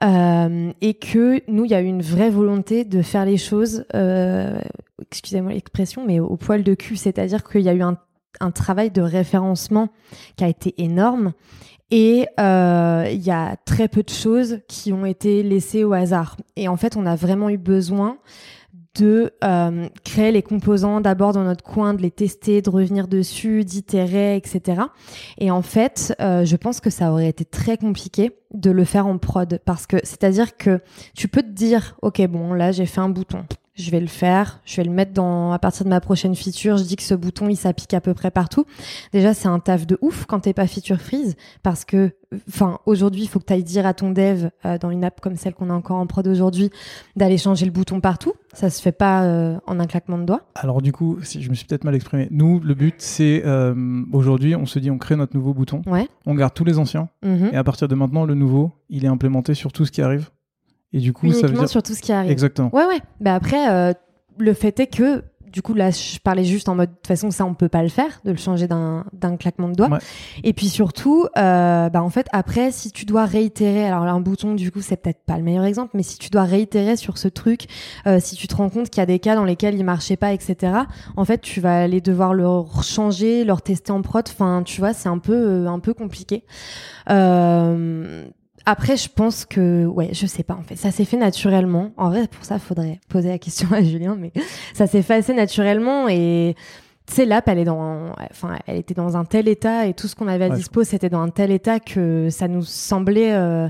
Euh, et que nous, il y a eu une vraie volonté de faire les choses, euh, excusez-moi l'expression, mais au poil de cul. C'est-à-dire qu'il y a eu un, travail de référencement qui a été énorme. Et il y a très peu de choses qui ont été laissées au hasard. Et en fait, on a vraiment eu besoin de euh, créer les composants d'abord dans notre coin, de les tester, de revenir dessus, d'itérer, etc. Et en fait, euh, je pense que ça aurait été très compliqué de le faire en prod parce que c'est-à-dire que tu peux te dire, ok, bon, là j'ai fait un bouton, je vais le faire, je vais le mettre dans à partir de ma prochaine feature. Je dis que ce bouton il s'applique à peu près partout. Déjà c'est un taf de ouf quand t'es pas feature freeze parce que enfin aujourd'hui il faut que tu ailles dire à ton dev euh, dans une app comme celle qu'on a encore en prod aujourd'hui d'aller changer le bouton partout. Ça se fait pas euh, en un claquement de doigts. Alors du coup, si je me suis peut-être mal exprimé. Nous, le but, c'est euh, aujourd'hui, on se dit, on crée notre nouveau bouton, Ouais. on garde tous les anciens, Mhm. et à partir de maintenant, le nouveau, il est implémenté sur tout ce qui arrive. Et du coup, ça veut Uniquement dire sur tout ce qui arrive. exactement. Ouais, ouais. Bah après, euh, le fait est que du coup là je parlais juste en mode de toute façon ça on peut pas le faire de le changer d'un claquement de doigts. Ouais. Et puis surtout, euh, bah en fait après si tu dois réitérer, alors là un bouton du coup c'est peut-être pas le meilleur exemple, mais si tu dois réitérer sur ce truc, euh, si tu te rends compte qu'il y a des cas dans lesquels il marchait pas, etc. En fait tu vas aller devoir le changer, le tester en prod. Enfin tu vois c'est un peu euh, un peu compliqué. Euh, après, je pense que, ouais, je sais pas, en fait, ça s'est fait naturellement. En vrai, pour ça, faudrait poser la question à Julien, mais ça s'est fait assez naturellement et, tu sais, l'app, elle est dans, enfin, elle était dans un tel état et tout ce qu'on avait à Ouais. dispo, c'était dans un tel état que ça nous semblait, euh,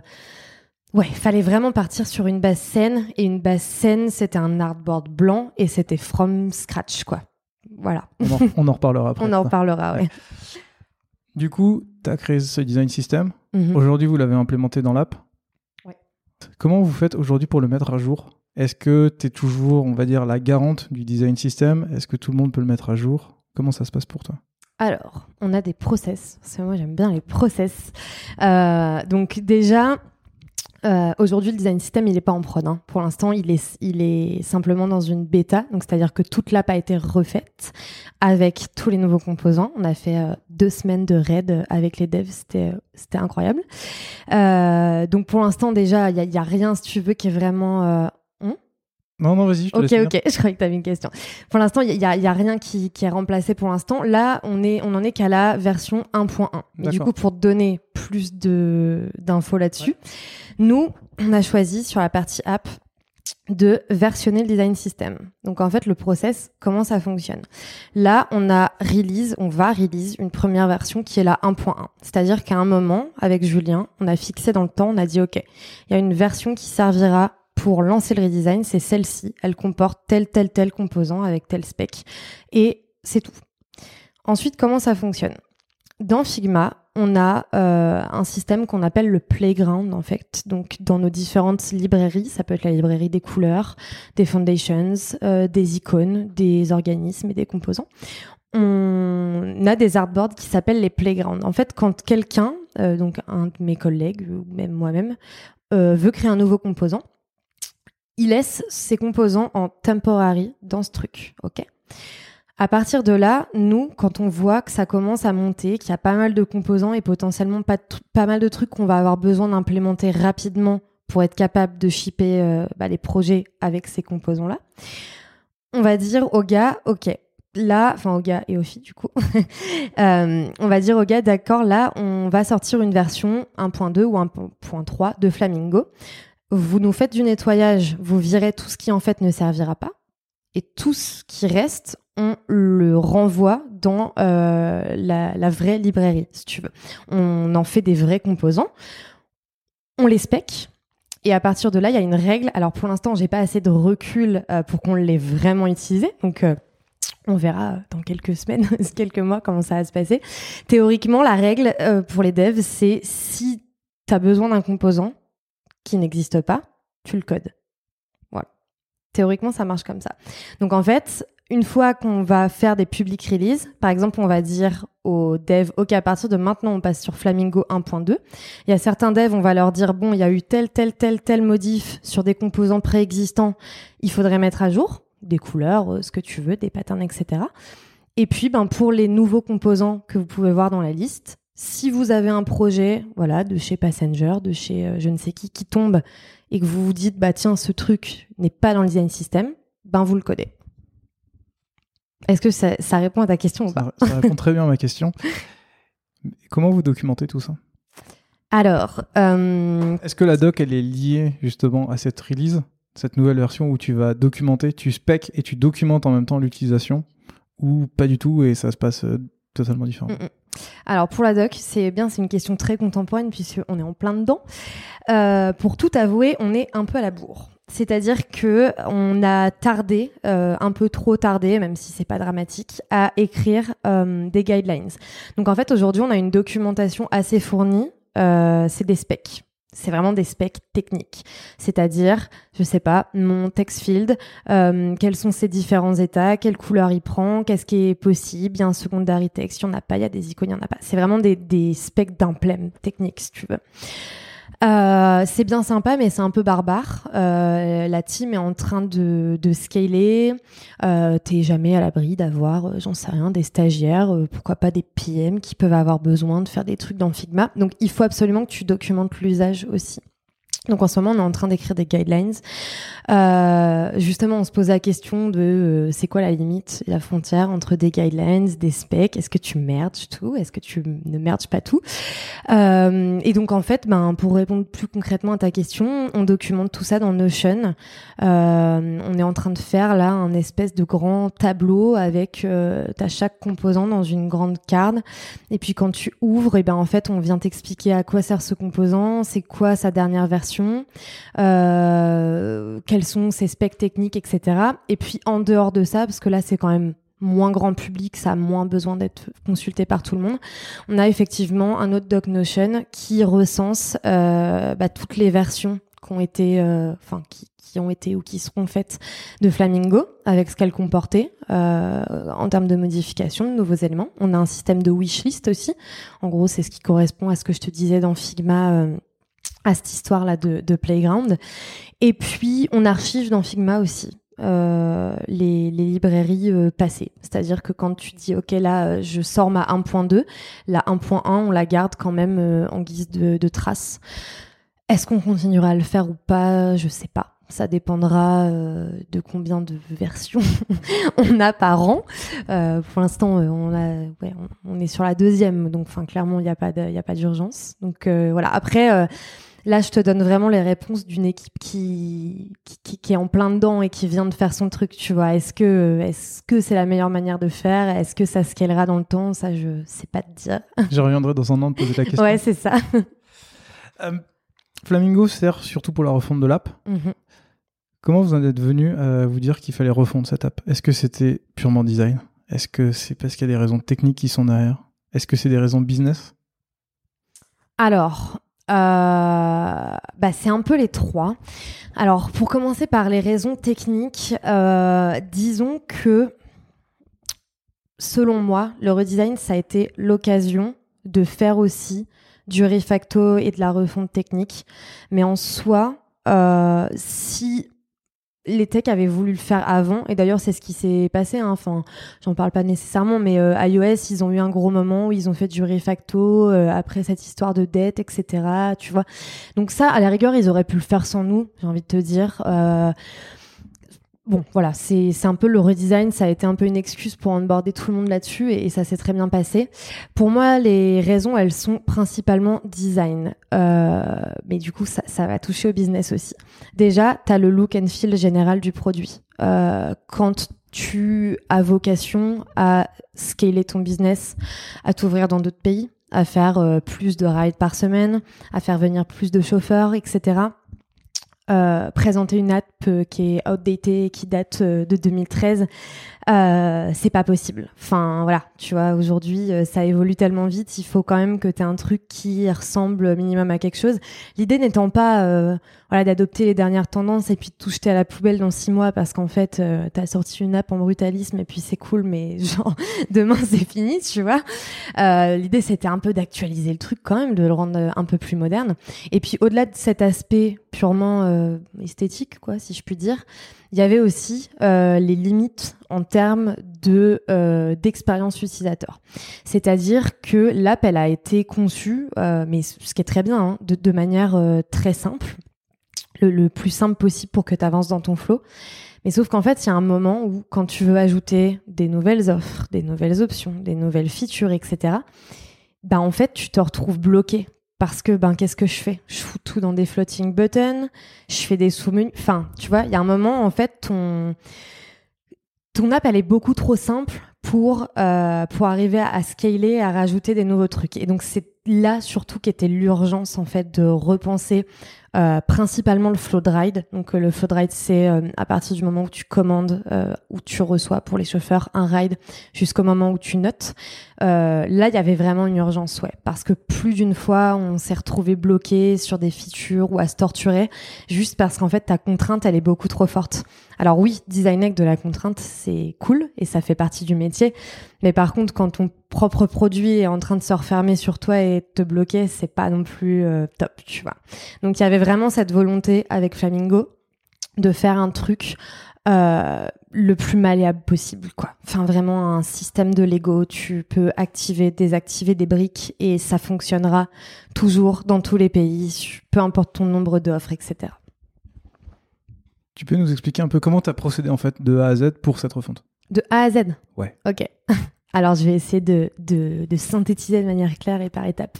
ouais, fallait vraiment partir sur une base saine et une base saine, c'était un artboard blanc et c'était from scratch, quoi. Voilà. On en, on en reparlera après. On en reparlera, ouais. Du coup, tu as créé ce design system. Mhm. Aujourd'hui, vous l'avez implémenté dans l'app. Ouais. Comment vous faites aujourd'hui pour le mettre à jour? Est-ce que tu es toujours, on va dire, la garante du design system? Est-ce que tout le monde peut le mettre à jour? Comment ça se passe pour toi? Alors, on a des process. Parce que moi, j'aime bien les process. Euh, donc déjà, euh, aujourd'hui, le design system, il n'est pas en prod. hein. Pour l'instant, il est, simplement dans une bêta. Donc, c'est-à-dire que toute l'app a été refaite avec tous les nouveaux composants. On a fait euh, deux semaines de raid avec les devs. C'était, euh, incroyable. Donc, pour l'instant, déjà, il n'y a rien, si tu veux, qui est vraiment... Non, non, vas-y, Ok, ok, je croyais que tu avais une question. Pour l'instant, il n'y a, rien qui, qui est remplacé pour l'instant. Là, on, est, on en est qu'à la version 1.1. Mais du coup, pour donner plus d'infos là-dessus, nous, on a choisi sur la partie app de versionner le design system. Donc en fait, le process, comment ça fonctionne? Là, on a release, on va release une première version qui est la 1.1. C'est-à-dire qu'à un moment, avec Julien, on a fixé dans le temps, on a dit, OK, il y a une version qui servira pour lancer le redesign, c'est celle-ci. Elle comporte tel, tel, tel composant avec tel spec. Et c'est tout. Ensuite, comment ça fonctionne? Dans Figma, on a euh, un système qu'on appelle le playground, en fait. Donc, dans nos différentes librairies, ça peut être la librairie des couleurs, des foundations, euh, des icônes, des organismes et des composants. On a des artboards qui s'appellent les playgrounds. En fait, quand quelqu'un, euh, donc un de mes collègues ou même moi-même, veut créer un nouveau composant, il laisse ses composants en temporary dans ce truc, ok? À partir de là, nous, quand on voit que ça commence à monter, qu'il y a pas mal de composants et potentiellement pas, mal de trucs qu'on va avoir besoin d'implémenter rapidement pour être capable de shipper euh, bah, les projets avec ces composants-là, on va dire au gars, ok, là, enfin au gars et aux filles du coup, euh, on va dire au gars, d'accord, là, on va sortir une version 1.2 ou 1.3 de Flamingo vous nous faites du nettoyage, vous virez tout ce qui en fait ne servira pas, et tout ce qui reste, on le renvoie dans euh, la, vraie librairie, si tu veux. On en fait des vrais composants, on les spec, et à partir de là, il y a une règle. Alors pour l'instant, j'ai pas assez de recul euh, pour qu'on l'ait vraiment utilisé, donc euh, on verra dans quelques semaines, quelques mois comment ça va se passer. Théoriquement, la règle pour les devs, c'est si tu as besoin d'un composant, qui n'existe pas, tu le codes. Voilà. Théoriquement, ça marche comme ça. Donc en fait, une fois qu'on va faire des public release, par exemple, on va dire aux devs, OK, à partir de maintenant, on passe sur Flamingo 1.2. Il y a certains devs, on va leur dire, bon, il y a eu tel, tel, tel, tel modif sur des composants préexistants, il faudrait mettre à jour des couleurs, euh, ce que tu veux, des patterns, etc. Et puis, ben, pour les nouveaux composants que vous pouvez voir dans la liste, si vous avez un projet, voilà, de chez Passenger, de chez euh, je ne sais qui, qui tombe et que vous vous dites, bah tiens, ce truc n'est pas dans le design system, ben vous le codez. Est-ce que ça, ça répond à ta question ou pas Ça, répond très bien à ma question. Comment vous documentez tout ça? Alors, euh, Est-ce que la doc, elle est liée justement à cette release, cette nouvelle version où tu vas documenter, tu spec et tu documentes en même temps l'utilisation ou pas du tout et ça se passe euh, totalement différent Mm, mm. Alors pour la doc, c'est bien, c'est une question très contemporaine puisqu'on est en plein dedans. Euh, pour tout avouer, on est un peu à la bourre. C'est-à-dire que on a tardé, euh, un peu trop tardé, même si c'est pas dramatique, à écrire euh, des guidelines. Donc en fait aujourd'hui, on a une documentation assez fournie. C'est des specs. C'est vraiment des specs techniques. C'est-à-dire, je sais pas, mon text field, euh, quels sont ses différents états, quelle couleur il prend, qu'est-ce qui est possible, il y a un secondary text, il n'y en a pas, il y a des icônes, il n'y en a pas. C'est vraiment des, specs d'emblème techniques, si tu veux. Euh, c'est bien sympa, mais c'est un peu barbare. Euh, la team est en train de, de scaler. Euh, T'es jamais à l'abri d'avoir, euh, j'en sais rien, des stagiaires, euh, pourquoi pas des PM qui peuvent avoir besoin de faire des trucs dans Figma. Donc il faut absolument que tu documentes l'usage aussi. Donc en ce moment, on est en train d'écrire des guidelines. Euh, justement, on se pose la question de euh, c'est quoi la limite, la frontière entre des guidelines, des specs? Est-ce que tu merges tout? Est-ce que tu ne merges pas tout? Euh, Et donc en fait, ben pour répondre plus concrètement à ta question, on documente tout ça dans Notion. Euh, on est en train de faire là un espèce de grand tableau avec euh, t'as chaque composant dans une grande carte. Et puis quand tu ouvres, et ben en fait, on vient t'expliquer à quoi sert ce composant, c'est quoi sa dernière version euh, quels sont ses specs techniques, etc. Et puis en dehors de ça, parce que là c'est quand même moins grand public, ça a moins besoin d'être consulté par tout le monde. On a effectivement un autre doc Notion qui recense euh, bah, toutes les versions qui ont été, euh, enfin qui, ont été ou qui seront faites de Flamingo avec ce qu'elle comportait en termes de modification, de nouveaux éléments. On a un système de wishlist aussi. En gros, c'est ce qui correspond à ce que je te disais dans Figma. À cette histoire-là de, de, Playground. Et puis, on archive dans Figma aussi euh, les, librairies euh, passées. C'est-à-dire que quand tu dis, OK, là, euh, je sors ma 1.2, la 1.1, on la garde quand même en guise de, de trace. Est-ce qu'on continuera à le faire ou pas? Je sais pas. Ça dépendra euh, de combien de versions on a par an. Euh, pour l'instant, on, ouais, on, est sur la deuxième, donc enfin clairement, il n'y a pas d'urgence. Donc voilà. Après Là, je te donne vraiment les réponses d'une équipe qui, qui, qui, est en plein dedans et qui vient de faire son truc, tu vois. Est-ce que est-ce que c'est la meilleure manière de faire? Est-ce que ça scalera dans le temps? Ça, je sais pas te dire. Je reviendrai dans un an de poser la question. ouais, c'est ça. euh, Flamingo sert surtout pour la refonte de l'app. Mm -hmm. Comment vous en êtes venu à vous dire qu'il fallait refondre cette app? Est-ce que c'était purement design? Est-ce que c'est parce qu'il y a des raisons techniques qui sont derrière? Est-ce que c'est des raisons business? Alors, euh, bah, c'est un peu les trois. Alors, pour commencer par les raisons techniques, euh, disons que, selon moi, le redesign, ça a été l'occasion de faire aussi du refacto et de la refonte technique. Mais en soi, euh, si les techs avaient voulu le faire avant, et d'ailleurs c'est ce qui s'est passé. Hein. Enfin, j'en parle pas nécessairement, mais euh, iOS, ils ont eu un gros moment où ils ont fait du refacto euh, après cette histoire de dette, etc. Tu vois. Donc ça, à la rigueur, ils auraient pu le faire sans nous. J'ai envie de te dire. Euh, bon, voilà, c'est un peu le redesign, ça a été un peu une excuse pour onboarder tout le monde là-dessus et, ça s'est très bien passé. Pour moi, les raisons, elles sont principalement design. Euh, mais du coup, ça, ça, va toucher au business aussi. Déjà, tu as le look and feel général du produit. Euh, quand tu as vocation à scaler ton business, à t'ouvrir dans d'autres pays, à faire euh, plus de rides par semaine, à faire venir plus de chauffeurs, etc euh, présenter une app euh, qui est outdated, qui date euh, de 2013, euh, c'est pas possible. Enfin voilà, tu vois, aujourd'hui euh, ça évolue tellement vite, il faut quand même que tu un truc qui ressemble minimum à quelque chose. L'idée n'étant pas euh, voilà d'adopter les dernières tendances et puis de tout jeter à la poubelle dans six mois parce qu'en fait euh, t'as sorti une app en brutalisme et puis c'est cool mais genre demain c'est fini, tu vois. L'idée c'était un peu d'actualiser le truc quand même, de le rendre un peu plus moderne. Et puis au-delà de cet aspect purement esthétique quoi, si je puis dire il y avait aussi euh, les limites en termes de euh, d'expérience utilisateur. C'est-à-dire que l'app, elle a été conçue, euh, mais ce qui est très bien, hein, de, manière très simple, le, le, plus simple possible pour que tu avances dans ton flow. Mais sauf qu'en fait, il y a un moment où, quand tu veux ajouter des nouvelles offres, des nouvelles options, des nouvelles features, etc., bah en fait, tu te retrouves bloqué parce que ben qu'est-ce que je fais? Je fous tout dans des floating buttons, je fais des sous-menus. Enfin, tu vois, il y a un moment en fait ton ton app elle est beaucoup trop simple pour euh, pour arriver à, scaler, à rajouter des nouveaux trucs. Et donc c'est là surtout qu'était l'urgence en fait de repenser euh, principalement le flow de ride. Donc euh, le flow de ride, c'est euh, à partir du moment où tu commandes, euh, où tu reçois pour les chauffeurs un ride, jusqu'au moment où tu notes. Euh, là, il y avait vraiment une urgence, ouais, parce que plus d'une fois, on s'est retrouvé bloqué sur des features ou à se torturer, juste parce qu'en fait ta contrainte, elle est beaucoup trop forte. Alors oui, designer avec de la contrainte, c'est cool et ça fait partie du métier, Mais par contre, quand ton propre produit est en train de se refermer sur toi et te bloquer, c'est pas non plus euh, top, tu vois. Donc il y avait vraiment cette volonté avec Flamingo de faire un truc euh, le plus malléable possible, quoi. Enfin, vraiment un système de Lego. Tu peux activer, désactiver des briques et ça fonctionnera toujours dans tous les pays, peu importe ton nombre d'offres, etc. Tu peux nous expliquer un peu comment tu as procédé en fait de A à Z pour cette refonte? De A à Z Ouais. Ok. Alors je vais essayer de, de, de synthétiser de manière claire et par étapes.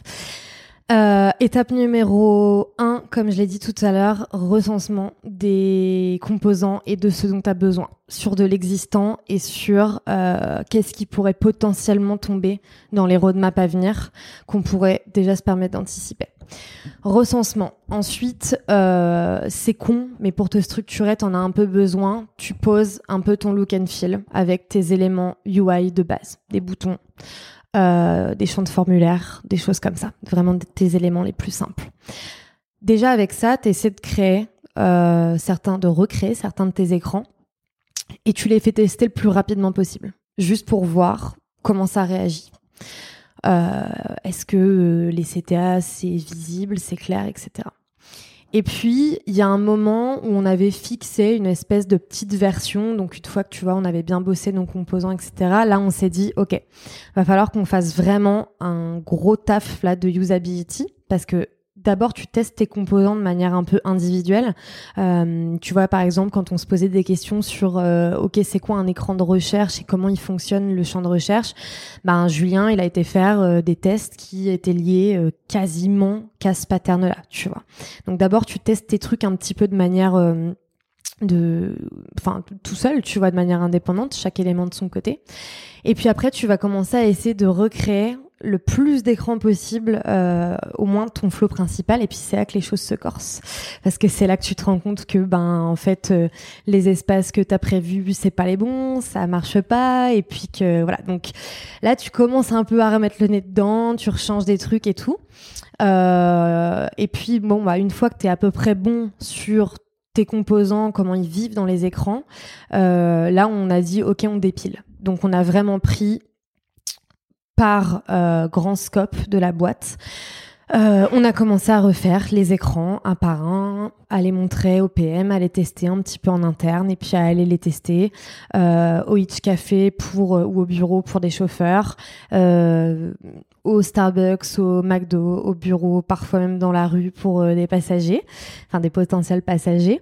Euh, étape numéro 1, comme je l'ai dit tout à l'heure, recensement des composants et de ce dont tu as besoin, sur de l'existant et sur euh, qu'est-ce qui pourrait potentiellement tomber dans les roadmaps à venir qu'on pourrait déjà se permettre d'anticiper. Recensement. Ensuite, euh, c'est con, mais pour te structurer, tu en as un peu besoin. Tu poses un peu ton look and feel avec tes éléments UI de base, des boutons, euh, des champs de formulaire, des choses comme ça. Vraiment tes éléments les plus simples. Déjà avec ça, tu essaies de créer euh, certains, de recréer certains de tes écrans et tu les fais tester le plus rapidement possible, juste pour voir comment ça réagit. Euh, est-ce que les CTA c'est visible, c'est clair, etc. Et puis, il y a un moment où on avait fixé une espèce de petite version. Donc, une fois que tu vois, on avait bien bossé nos composants, etc. Là, on s'est dit, OK, va falloir qu'on fasse vraiment un gros taf là de usability parce que d'abord tu testes tes composants de manière un peu individuelle. Euh, tu vois par exemple quand on se posait des questions sur euh, ok c'est quoi un écran de recherche et comment il fonctionne le champ de recherche, ben Julien il a été faire euh, des tests qui étaient liés euh, quasiment qu'à ce pattern là, tu vois. Donc d'abord tu testes tes trucs un petit peu de manière euh, de enfin tout seul tu vois de manière indépendante chaque élément de son côté et puis après tu vas commencer à essayer de recréer le plus d'écrans possible, euh, au moins ton flow principal, et puis c'est là que les choses se corsent, parce que c'est là que tu te rends compte que ben en fait euh, les espaces que t'as prévus c'est pas les bons, ça marche pas, et puis que voilà. Donc là tu commences un peu à remettre le nez dedans, tu rechanges des trucs et tout, euh, et puis bon bah une fois que t'es à peu près bon sur tes composants, comment ils vivent dans les écrans, là on a dit ok on dépile, donc on a vraiment pris par euh, grand scope de la boîte. Euh, on a commencé à refaire les écrans un par un, à les montrer au PM, à les tester un petit peu en interne et puis à aller les tester euh, au Hitch Café pour ou au bureau pour des chauffeurs, au Starbucks, au McDo, au bureau, parfois même dans la rue pour des passagers, enfin des potentiels passagers.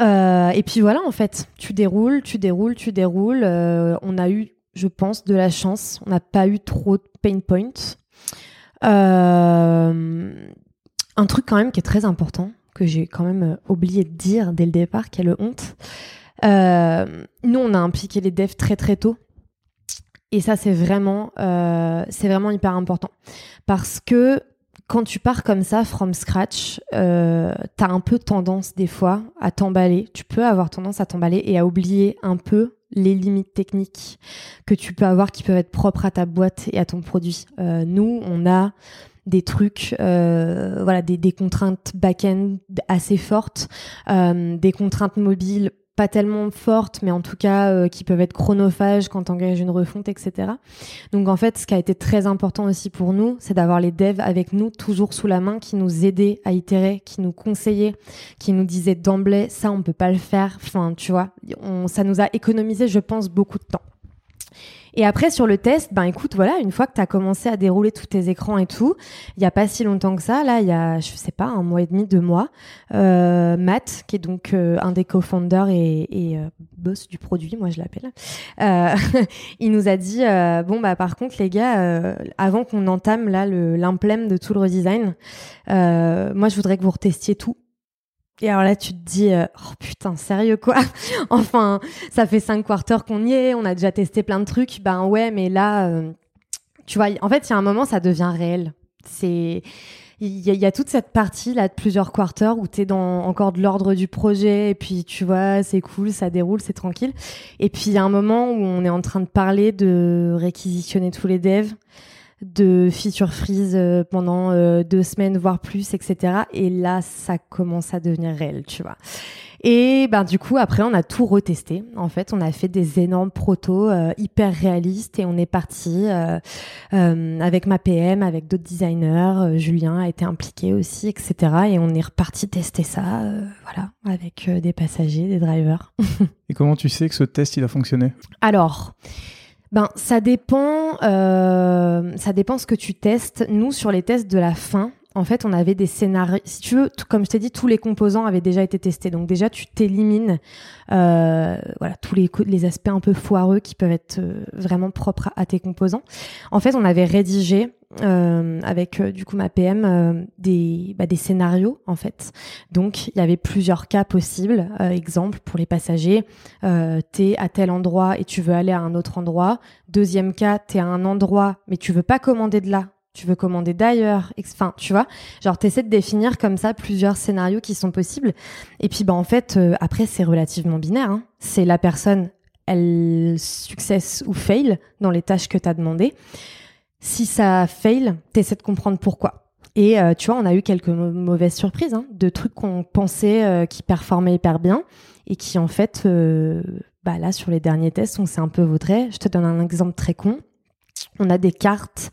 et puis voilà, en fait, tu déroules, tu déroules, tu déroules. on a eu je pense, de la chance. On n'a pas eu trop de pain points. Euh, un truc quand même qui est très important, que j'ai quand même euh, oublié de dire dès le départ, quelle honte. Euh, nous, on a impliqué les devs très très tôt. Et ça, c'est vraiment, c'est vraiment hyper important. Parce que quand tu pars comme ça, from scratch, euh, t'as un peu tendance des fois à t'emballer. Tu peux avoir tendance à t'emballer et à oublier un peu les limites techniques que tu peux avoir qui peuvent être propres à ta boîte et à ton produit. Euh, nous, on a des trucs, euh, voilà, des, contraintes back-end assez fortes, des contraintes mobiles pas tellement fortes, mais en tout cas euh, qui peuvent être chronophages quand tu engages une refonte, etc. Donc en fait, ce qui a été très important aussi pour nous, c'est d'avoir les devs avec nous toujours sous la main, qui nous aidaient à itérer, qui nous conseillaient, qui nous disaient d'emblée ça on peut pas le faire. Enfin, tu vois, on, ça nous a économisé, je pense, beaucoup de temps. Et après, sur le test, ben écoute, voilà, une fois que tu as commencé à dérouler tous tes écrans et tout, il n'y a pas si longtemps que ça, là, il y a, je sais pas, un mois et demi, deux mois, euh, Matt, qui est donc euh, un des co-founders et, et euh, boss du produit, moi je l'appelle, euh, il nous a dit, euh, bon, bah par contre, les gars, avant qu'on entame là l'implème de tout le redesign, moi je voudrais que vous retestiez tout et alors là, tu te dis, euh, oh putain, sérieux quoi? Enfin, ça fait cinq quarters qu'on y est, on a déjà testé plein de trucs. Ben ouais, mais là, euh, tu vois, en fait, il y a un moment, ça devient réel. C'est il y, a toute cette partie là de plusieurs quarters où tu es dans encore de l'ordre du projet et puis tu vois c'est cool ça déroule c'est tranquille et puis il y a un moment où on est en train de parler de réquisitionner tous les devs de feature freeze euh, pendant euh, deux semaines voire plus etc et là ça commence à devenir réel tu vois Et ben du coup après on a tout retesté. En fait on a fait des énormes protos euh, hyper réalistes et on est parti euh, euh, avec ma PM, avec d'autres designers. Julien a été impliqué aussi, etc. Et on est reparti tester ça, voilà, avec des passagers, des drivers. et comment tu sais que ce test il a fonctionné? Alors. Ben, ça dépend, ça dépend ce que tu testes. Nous, sur les tests de la fin, en fait, on avait des scénarios. Si tu veux, comme je t'ai dit, tous les composants avaient déjà été testés. Donc déjà, tu t'élimines euh, voilà tous les, les aspects un peu foireux qui peuvent être euh, vraiment propres à, tes composants. En fait, on avait rédigé euh, avec du coup ma PM des bah, des scénarios en fait. Donc il y avait plusieurs cas possibles. exemple pour les passagers, t'es à tel endroit et tu veux aller à un autre endroit. Deuxième cas, t'es à un endroit mais tu veux pas commander de là tu veux commander d'ailleurs, enfin, tu vois, genre t'essaies de définir comme ça plusieurs scénarios qui sont possibles. Et puis, bah en fait, euh, après c'est relativement binaire. Hein. C'est la personne, elle successe ou fail dans les tâches que t'as demandé. Si ça fail, t'essaies de comprendre pourquoi. Et euh, tu vois, on a eu quelques mauvaises surprises, hein, de trucs qu'on pensait euh, qui performaient hyper bien et qui en fait, bah là sur les derniers tests, on s'est un peu vautré. Je te donne un exemple très con on a des cartes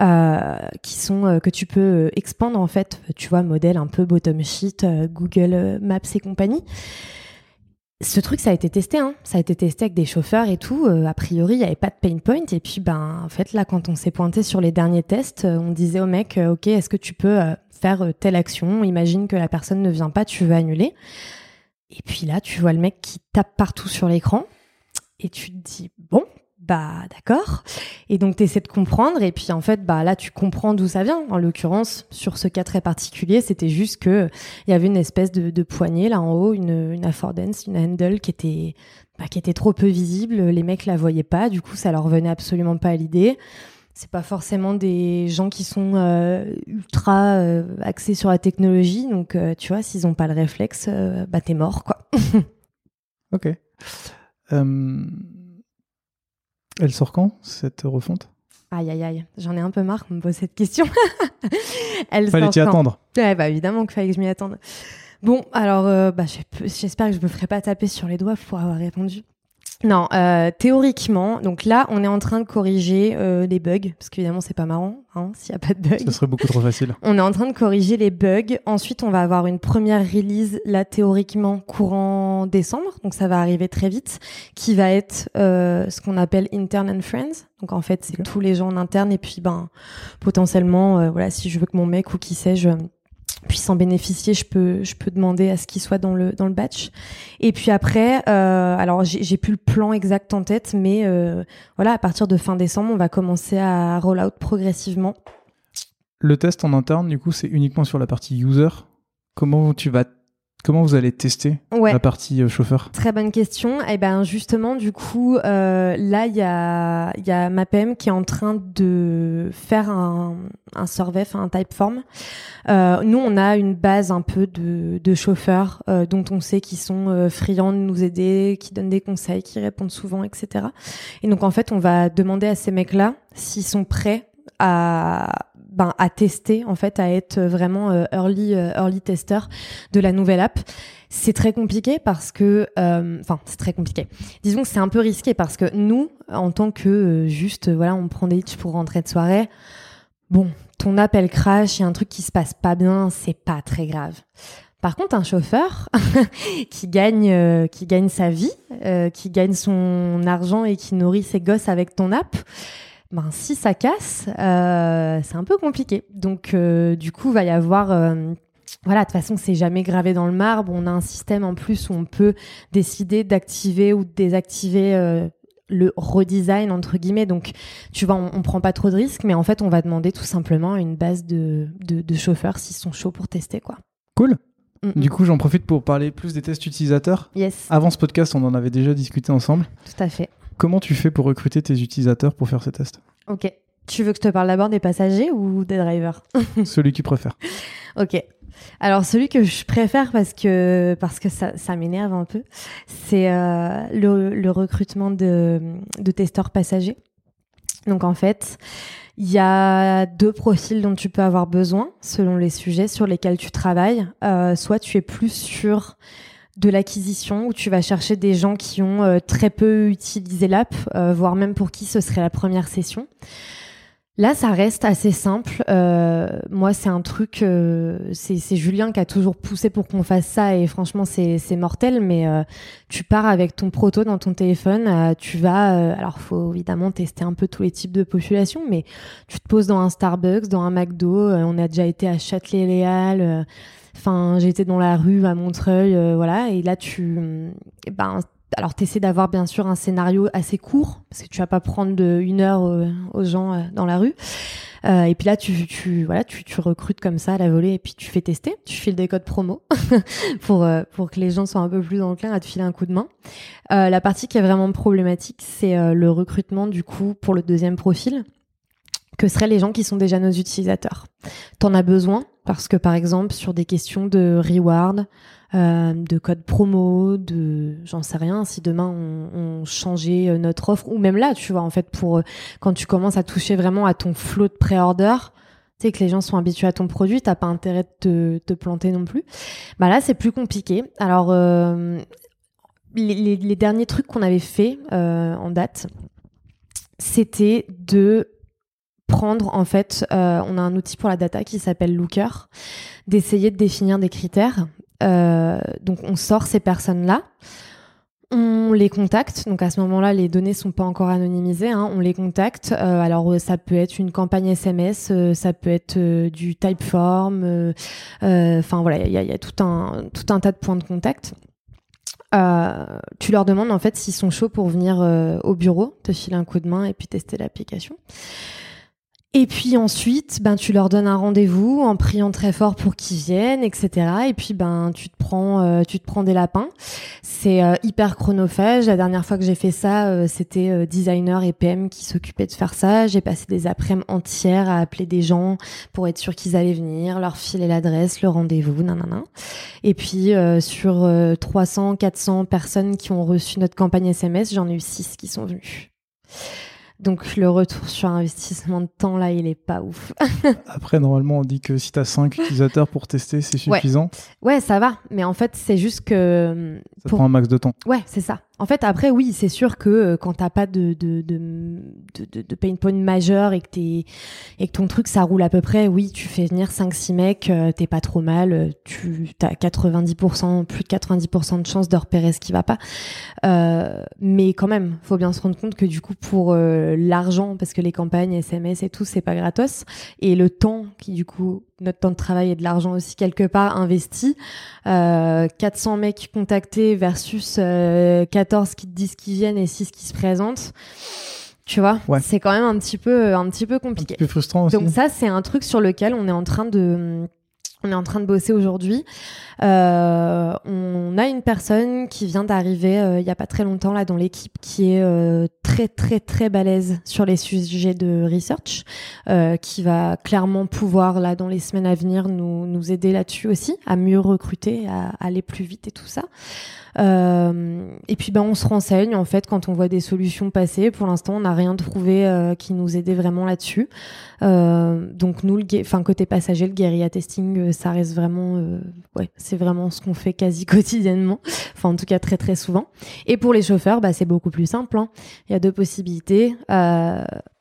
euh, qui sont euh, que tu peux euh, expandre en fait, tu vois, modèle un peu bottom sheet, Google Maps et compagnie. Ce truc, ça a été testé, hein. ça a été testé avec des chauffeurs et tout. a priori, il n'y avait pas de pain point. Et puis, ben, en fait, là, quand on s'est pointé sur les derniers tests, on disait au mec, ok, est-ce que tu peux faire telle action? Imagine que la personne ne vient pas, tu veux annuler. Et puis là, tu vois le mec qui tape partout sur l'écran et tu te dis bon bah d'accord. Et donc tu essaies de comprendre et puis en fait bah là tu comprends d'où ça vient. En l'occurrence sur ce cas très particulier, c'était juste que il y avait une espèce de, poignée là en haut, une, une affordance, une handle qui était bah, qui était trop peu visible. Les mecs la voyaient pas, du coup ça leur venait absolument pas à l'idée. C'est pas forcément des gens qui sont euh, ultra euh, axés sur la technologie, donc euh, tu vois s'ils ont pas le réflexe, bah t'es mort quoi. ok. Elle sort quand, cette refonte? Aïe, aïe, aïe. J'en ai un peu marre qu'on me pose cette question. Elle Fallait t'y attendre. Ouais, bah évidemment qu'il fallait que je m'y attende. Bon, alors, euh, bah, j'espère que je me ferai pas taper sur les doigts pour avoir répondu. Non, euh, théoriquement, donc là, on est en train de corriger euh, les bugs, parce qu'évidemment, c'est pas marrant hein, s'il n'y a pas de bugs. Ce serait beaucoup trop facile. On est en train de corriger les bugs. Ensuite, on va avoir une première release, là, théoriquement, courant décembre, donc ça va arriver très vite, qui va être euh, ce qu'on appelle Intern and Friends. Donc en fait, c'est tous les gens en interne, et puis, ben, potentiellement, euh, voilà, si je veux que mon mec ou qui sais-je puisse en bénéficier, je peux, je peux demander à ce qu'il soit dans le, dans le batch. Et puis après, euh, alors j'ai plus le plan exact en tête, mais euh, voilà, à partir de fin décembre, on va commencer à roll out progressivement. Le test en interne, du coup, c'est uniquement sur la partie user. Comment tu vas Comment vous allez tester la partie euh, chauffeur? Très bonne question. Et eh ben justement, du coup, euh, là, il y a, y a MAPM qui est en train de faire un, un survey, un typeform. Euh, nous, on a une base un peu de, de chauffeurs euh, dont on sait qu'ils sont friands de nous aider, qui donnent des conseils, qui répondent souvent, etc. Et donc, en fait, on va demander à ces mecs-là s'ils sont prêts à ben, à tester en fait, à être vraiment euh, early euh, early tester de la nouvelle app. C'est très compliqué parce que, euh, enfin, c'est très compliqué. Disons que c'est un peu risqué parce que nous, en tant que juste, voilà, on prend des hits pour rentrer de soirée. Bon, ton app elle crash, il y a un truc qui se passe pas bien, c'est pas très grave. Par contre, un chauffeur qui gagne, qui gagne sa vie, qui gagne son argent et qui nourrit ses gosses avec ton app, ben, si ça casse, euh, c'est un peu compliqué. Donc, euh, du coup, va y avoir. Euh, voilà, de toute façon, c'est jamais gravé dans le marbre. On a un système en plus où on peut décider d'activer ou de désactiver le redesign entre guillemets. Donc, tu vois, on, on, prend pas trop de risques, mais en fait, on va demander tout simplement une base de, de, de chauffeurs s'ils sont chauds pour tester, quoi. Cool. Du coup, j'en profite pour parler plus des tests utilisateurs. Yes. Avant ce podcast, on en avait déjà discuté ensemble. Tout à fait. Comment tu fais pour recruter tes utilisateurs pour faire ces tests Ok. Tu veux que je te parle d'abord des passagers ou des drivers Celui qui préfère. Ok. Alors celui que je préfère parce que parce que ça, ça m'énerve un peu, c'est euh, le, le, recrutement de, de testeurs passagers. Donc en fait, il y a deux profils dont tu peux avoir besoin selon les sujets sur lesquels tu travailles. Euh, soit tu es plus sur de l'acquisition où tu vas chercher des gens qui ont euh, très peu utilisé l'app, euh, voire même pour qui ce serait la première session. Là, ça reste assez simple. Euh, moi, c'est un truc, c'est Julien qui a toujours poussé pour qu'on fasse ça et franchement, c'est mortel. Mais tu pars avec ton proto dans ton téléphone, tu vas, alors faut évidemment tester un peu tous les types de populations, mais tu te poses dans un Starbucks, dans un McDo. on a déjà été à Châtelet-Léal Enfin, j'étais dans la rue à Montreuil, euh, voilà. Et là, tu, eh ben, alors t'essaies d'avoir bien sûr un scénario assez court parce que tu vas pas prendre une heure aux, gens euh, dans la rue. Euh, et puis là, tu, tu voilà, tu, tu, recrutes comme ça à la volée et puis tu fais tester. Tu files des codes promo pour euh, pour que les gens soient un peu plus enclins à te filer un coup de main. Euh, la partie qui est vraiment problématique, c'est euh, le recrutement du coup pour le deuxième profil que seraient les gens qui sont déjà nos utilisateurs. T'en as besoin parce que par exemple sur des questions de reward, euh, de code promo, de j'en sais rien, si demain on, on, changeait euh, notre offre ou même là, tu vois, en fait pour euh, quand tu commences à toucher vraiment à ton flot de pré-order, tu sais que les gens sont habitués à ton produit, t'as pas intérêt de te, te, planter non plus. Bah là, c'est plus compliqué. Alors euh, les, les, les, derniers trucs qu'on avait fait euh, en date, c'était de prendre en fait, euh, on a un outil pour la data qui s'appelle Looker, d'essayer de définir des critères. Euh, donc on sort ces personnes-là, on les contacte. Donc à ce moment-là, les données sont pas encore anonymisées. Hein, on les contacte. Euh, alors ça peut être une campagne SMS, ça peut être du Typeform. Enfin voilà, il y a, tout un tout un tas de points de contact. tu leur demandes en fait s'ils sont chauds pour venir au bureau, te filer un coup de main et puis tester l'application. Et puis ensuite, ben tu leur donnes un rendez-vous en priant très fort pour qu'ils viennent, etc. Et puis ben tu te prends, euh, tu te prends des lapins. C'est euh, hyper chronophage. La dernière fois que j'ai fait ça, euh, c'était designer et PM qui s'occupaient de faire ça. J'ai passé des après-midi entières à appeler des gens pour être sûr qu'ils allaient venir, leur filer l'adresse, le rendez-vous, nanana. Et puis sur 300, 400 personnes qui ont reçu notre campagne SMS, j'en ai eu 6 qui sont venus. Donc le retour sur investissement de temps, là, il est pas ouf. Après, normalement, on dit que si tu as 5 utilisateurs pour tester, c'est suffisant. Ouais. ça va. Mais en fait, c'est juste que... Ça prend un max de temps. Ouais, c'est ça. En fait, après, oui, c'est sûr que euh, quand t'as pas de, de, de, de, pain point majeur et que, et que ton truc, ça roule à peu près, oui, tu fais venir 5-6 mecs, euh, t'es pas trop mal, euh, tu as 90%, plus de 90% de chances de repérer ce qui va pas. Mais quand même, faut bien se rendre compte que du coup, pour l'argent, parce que les campagnes, SMS et tout, c'est pas gratos, et le temps qui, du coup, notre temps de travail et de l'argent aussi quelque part investi. Euh, 400 mecs contactés versus euh, 14 qui te disent qu'ils viennent et 6 qui se présentent. Tu vois, c'est quand même un petit peu un petit peu compliqué. Un petit peu frustrant aussi. Donc ça, c'est un truc sur lequel on est en train de on est en train de bosser aujourd'hui. Euh, on a une personne qui vient d'arriver euh, il y a pas très longtemps là dans l'équipe qui est euh, très très très balèze sur les sujets de research, euh, qui va clairement pouvoir là dans les semaines à venir nous nous aider là-dessus aussi, à mieux recruter, à, aller plus vite et tout ça. Euh, et puis ben on se renseigne en fait quand on voit des solutions passer. Pour l'instant, on n'a rien trouvé euh, qui nous aidait vraiment là-dessus. Euh, donc nous, le enfin côté passager, le guérilla testing, euh, ça reste vraiment, euh, ouais, c'est vraiment ce qu'on fait quasi quotidiennement. Enfin en tout cas très très souvent. Et pour les chauffeurs, bah c'est beaucoup plus simple. Hein. Il y a deux possibilités.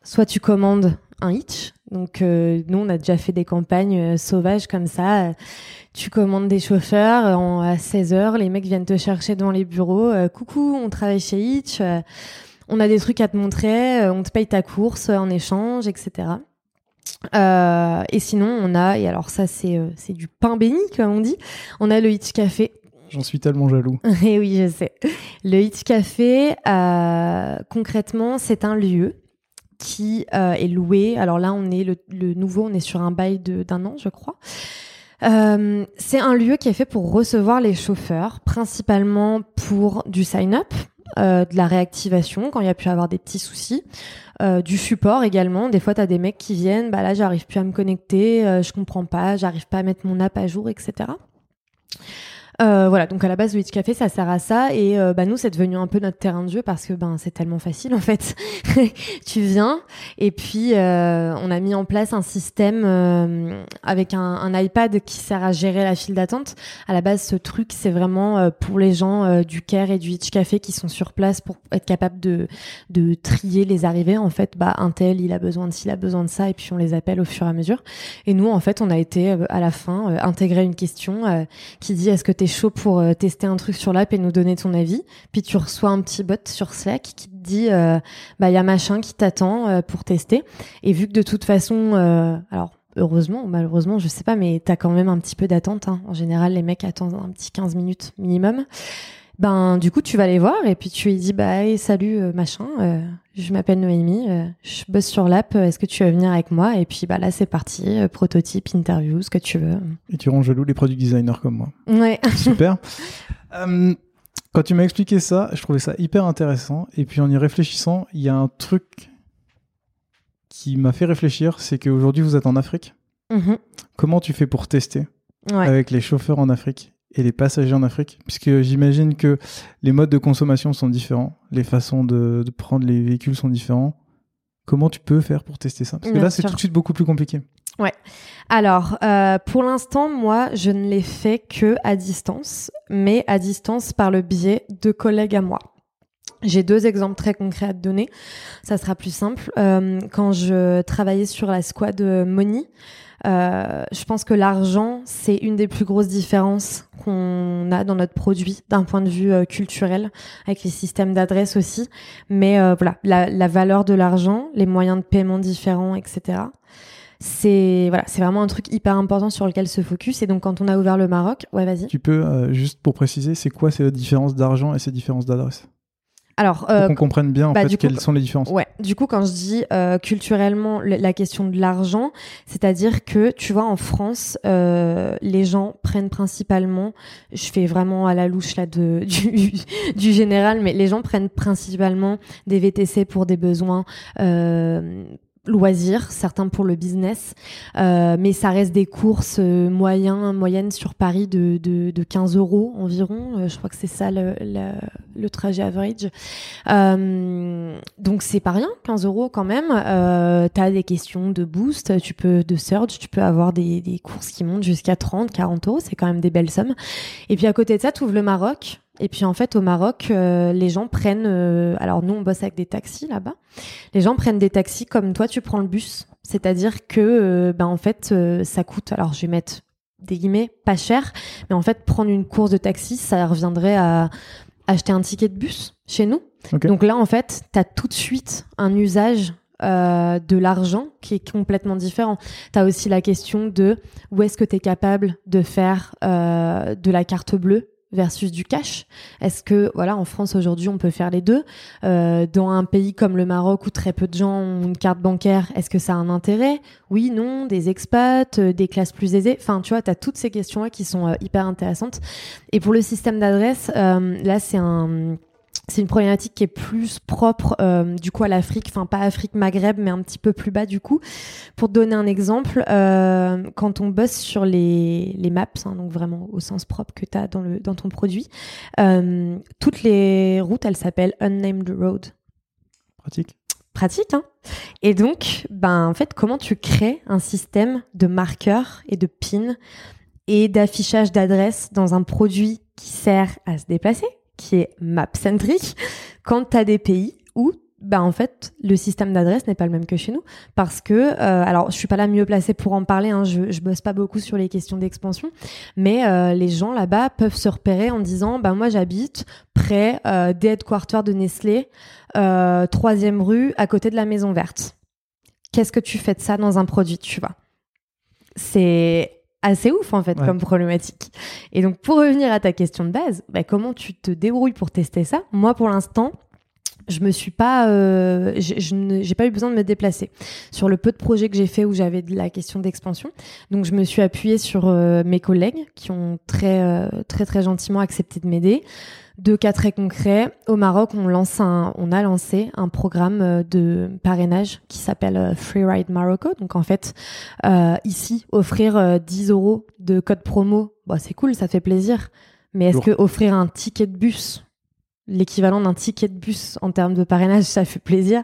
soit tu commandes un hitch. Donc nous, on a déjà fait des campagnes sauvages comme ça tu commandes des chauffeurs à 16 heures, les mecs viennent te chercher dans les bureaux. coucou, on travaille chez Hitch. on a des trucs à te montrer. on te paye ta course en échange, etc. Euh, et sinon, on a, et alors ça, c'est euh, c'est du pain béni, comme on dit, on a le Hitch Café. J'en suis tellement jaloux. et oui, je sais. Le Hitch Café, euh, concrètement, c'est un lieu qui euh, est loué. Alors là, on est le, le nouveau, on est sur un bail d'un an, je crois. Euh, c'est un lieu qui est fait pour recevoir les chauffeurs, principalement pour du sign-up, euh, de la réactivation quand il y a pu avoir des petits soucis, euh, du support également. Des fois, tu as des mecs qui viennent, bah là, j'arrive plus à me connecter, euh, je comprends pas, j'arrive pas à mettre mon app à jour, etc. Euh, voilà, donc à la base, le Hitch Café, ça sert à ça. Et euh, bah, nous, c'est devenu un peu notre terrain de jeu parce que ben, c'est tellement facile en fait. tu viens et puis euh, on a mis en place un système euh, avec un, iPad qui sert à gérer la file d'attente. À la base, ce truc, c'est vraiment pour les gens du Care et du Hitch Café qui sont sur place pour être capable de, de trier les arrivées. En fait, bah, un tel, il a besoin de ci, il a besoin de ça, et puis on les appelle au fur et à mesure. Et nous, en fait, on a été à la fin intégrer une question qui dit est-ce que tu es chaud pour tester un truc sur l'app et nous donner ton avis Puis tu reçois un petit bot sur Slack qui te dit bah il y a machin qui t'attend pour tester. Et vu que de toute façon, alors heureusement ou malheureusement, je sais pas, mais t'as quand même un petit peu d'attente. Hein. En général, les mecs attendent un petit 15 minutes minimum. Ben, du coup, tu vas les voir et puis tu lui dis, bah, salut, machin, euh, je m'appelle Noémie, euh, je bosse sur l'app, est-ce que tu veux venir avec moi? Et puis, bah, là, c'est parti, prototype, interview, ce que tu veux. Et tu rends jaloux les produits designers comme moi. Ouais. Super. quand tu m'as expliqué ça, je trouvais ça hyper intéressant. Et puis, en y réfléchissant, il y a un truc qui m'a fait réfléchir, c'est qu'aujourd'hui vous êtes en Afrique. Mm-hmm. Comment tu fais pour tester ouais. avec les chauffeurs en Afrique? Et les passagers en Afrique Puisque j'imagine que les modes de consommation sont différents, les façons de, de, prendre les véhicules sont différents. Comment tu peux faire pour tester ça? Parce que Bien là, c'est tout de suite beaucoup plus compliqué. Ouais. Alors, euh, pour l'instant, moi, je ne l'ai fait que à distance, mais à distance par le biais de collègues à moi. J'ai deux exemples très concrets à te donner. Ça sera plus simple. Euh, quand je travaillais sur la squad Money, euh, je pense que l'argent, c'est une des plus grosses différences qu'on a dans notre produit d'un point de vue euh, culturel, avec les systèmes d'adresse aussi. Mais euh, voilà, la, la, valeur de l'argent, les moyens de paiement différents, etc. C'est voilà, c'est vraiment un truc hyper important sur lequel se focus. Et donc, quand on a ouvert le Maroc, ouais, vas-y. Tu peux euh, juste pour préciser, c'est quoi ces différences d'argent et ces différences d'adresse? Alors, euh, pour qu'on comprenne bien en bah, fait coup, quelles sont les différences. Ouais. Du coup, quand je dis euh, culturellement la question de l'argent, c'est-à-dire que tu vois en France, euh, les gens prennent principalement, je fais vraiment à la louche là de du, du général, mais les gens prennent principalement des VTC pour des besoins loisirs, certains pour le business, euh, mais ça reste des courses euh, moyens, moyennes sur Paris de, de, de 15 euros environ. Euh, je crois que c'est ça le, le, le, trajet average. Euh, donc c'est pas rien, 15 euros quand même. Euh, tu as des questions de boost, tu peux de surge, tu peux avoir des, des courses qui montent jusqu'à 30, 40 euros, c'est quand même des belles sommes. Et puis à côté de ça, tu ouvres le Maroc. Et puis en fait au Maroc, euh, les gens prennent, euh, alors nous on bosse avec des taxis là-bas, les gens prennent des taxis comme toi tu prends le bus, c'est-à-dire que euh, ben en fait ça coûte, alors je vais mettre des guillemets pas cher, mais en fait prendre une course de taxi ça reviendrait à acheter un ticket de bus chez nous. Okay. Donc là en fait tu as tout de suite un usage euh, de l'argent qui est complètement différent. Tu as aussi la question de où est-ce que tu es capable de faire euh, de la carte bleue versus du cash Est-ce que, voilà, en France aujourd'hui, on peut faire les deux? Euh, Dans un pays comme le Maroc où très peu de gens ont une carte bancaire, est-ce que ça a un intérêt? Oui, non, des expats, euh, des classes plus aisées. Enfin, tu vois, tu as toutes ces questions-là qui sont euh, hyper intéressantes. Et pour le système d'adresse, euh, là, c'est un c'est une problématique qui est plus propre euh, du coup à l'Afrique, enfin pas Afrique Maghreb, mais un petit peu plus bas du coup. Pour te donner un exemple, euh, quand on bosse sur les, les maps, hein, donc vraiment au sens propre que tu as dans, le, dans ton produit, euh, toutes les routes, elles s'appellent Unnamed Road. Pratique. Pratique, hein Et donc, ben, en fait, comment tu crées un système de marqueurs et de pins et d'affichage d'adresses dans un produit qui sert à se déplacer? Qui est map-centrique, quand tu as des pays où bah en fait le système d'adresse n'est pas le même que chez nous. Parce que euh, alors je suis pas la mieux placée pour en parler hein, je je bosse pas beaucoup sur les questions d'expansion mais euh, les gens là-bas peuvent se repérer en disant bah moi j'habite près euh, des headquarters de Nestlé troisième rue à côté de la Maison Verte. Qu'est-ce que tu fais de ça dans un produit tu vois? C'est assez ouf en fait Ouais. comme problématique. Et donc pour revenir à ta question de base, bah, comment tu te débrouilles pour tester ça? Moi pour l'instant, je me suis pas, euh, je- j'ai pas eu besoin de me déplacer sur le peu de projets que j'ai fait où j'avais de la question d'expansion. Donc je me suis appuyée sur euh, mes collègues qui ont très euh, très très gentiment accepté de m'aider. Deux cas très concrets. Au Maroc, on lance un, on a lancé un programme euh, de parrainage qui s'appelle euh, Free Ride Morocco. Donc en fait, euh, ici, offrir euh, 10 euros de code promo, bah, c'est cool, ça fait plaisir. Mais est-ce que offrir un ticket de bus, l'équivalent d'un ticket de bus en termes de parrainage, ça fait plaisir?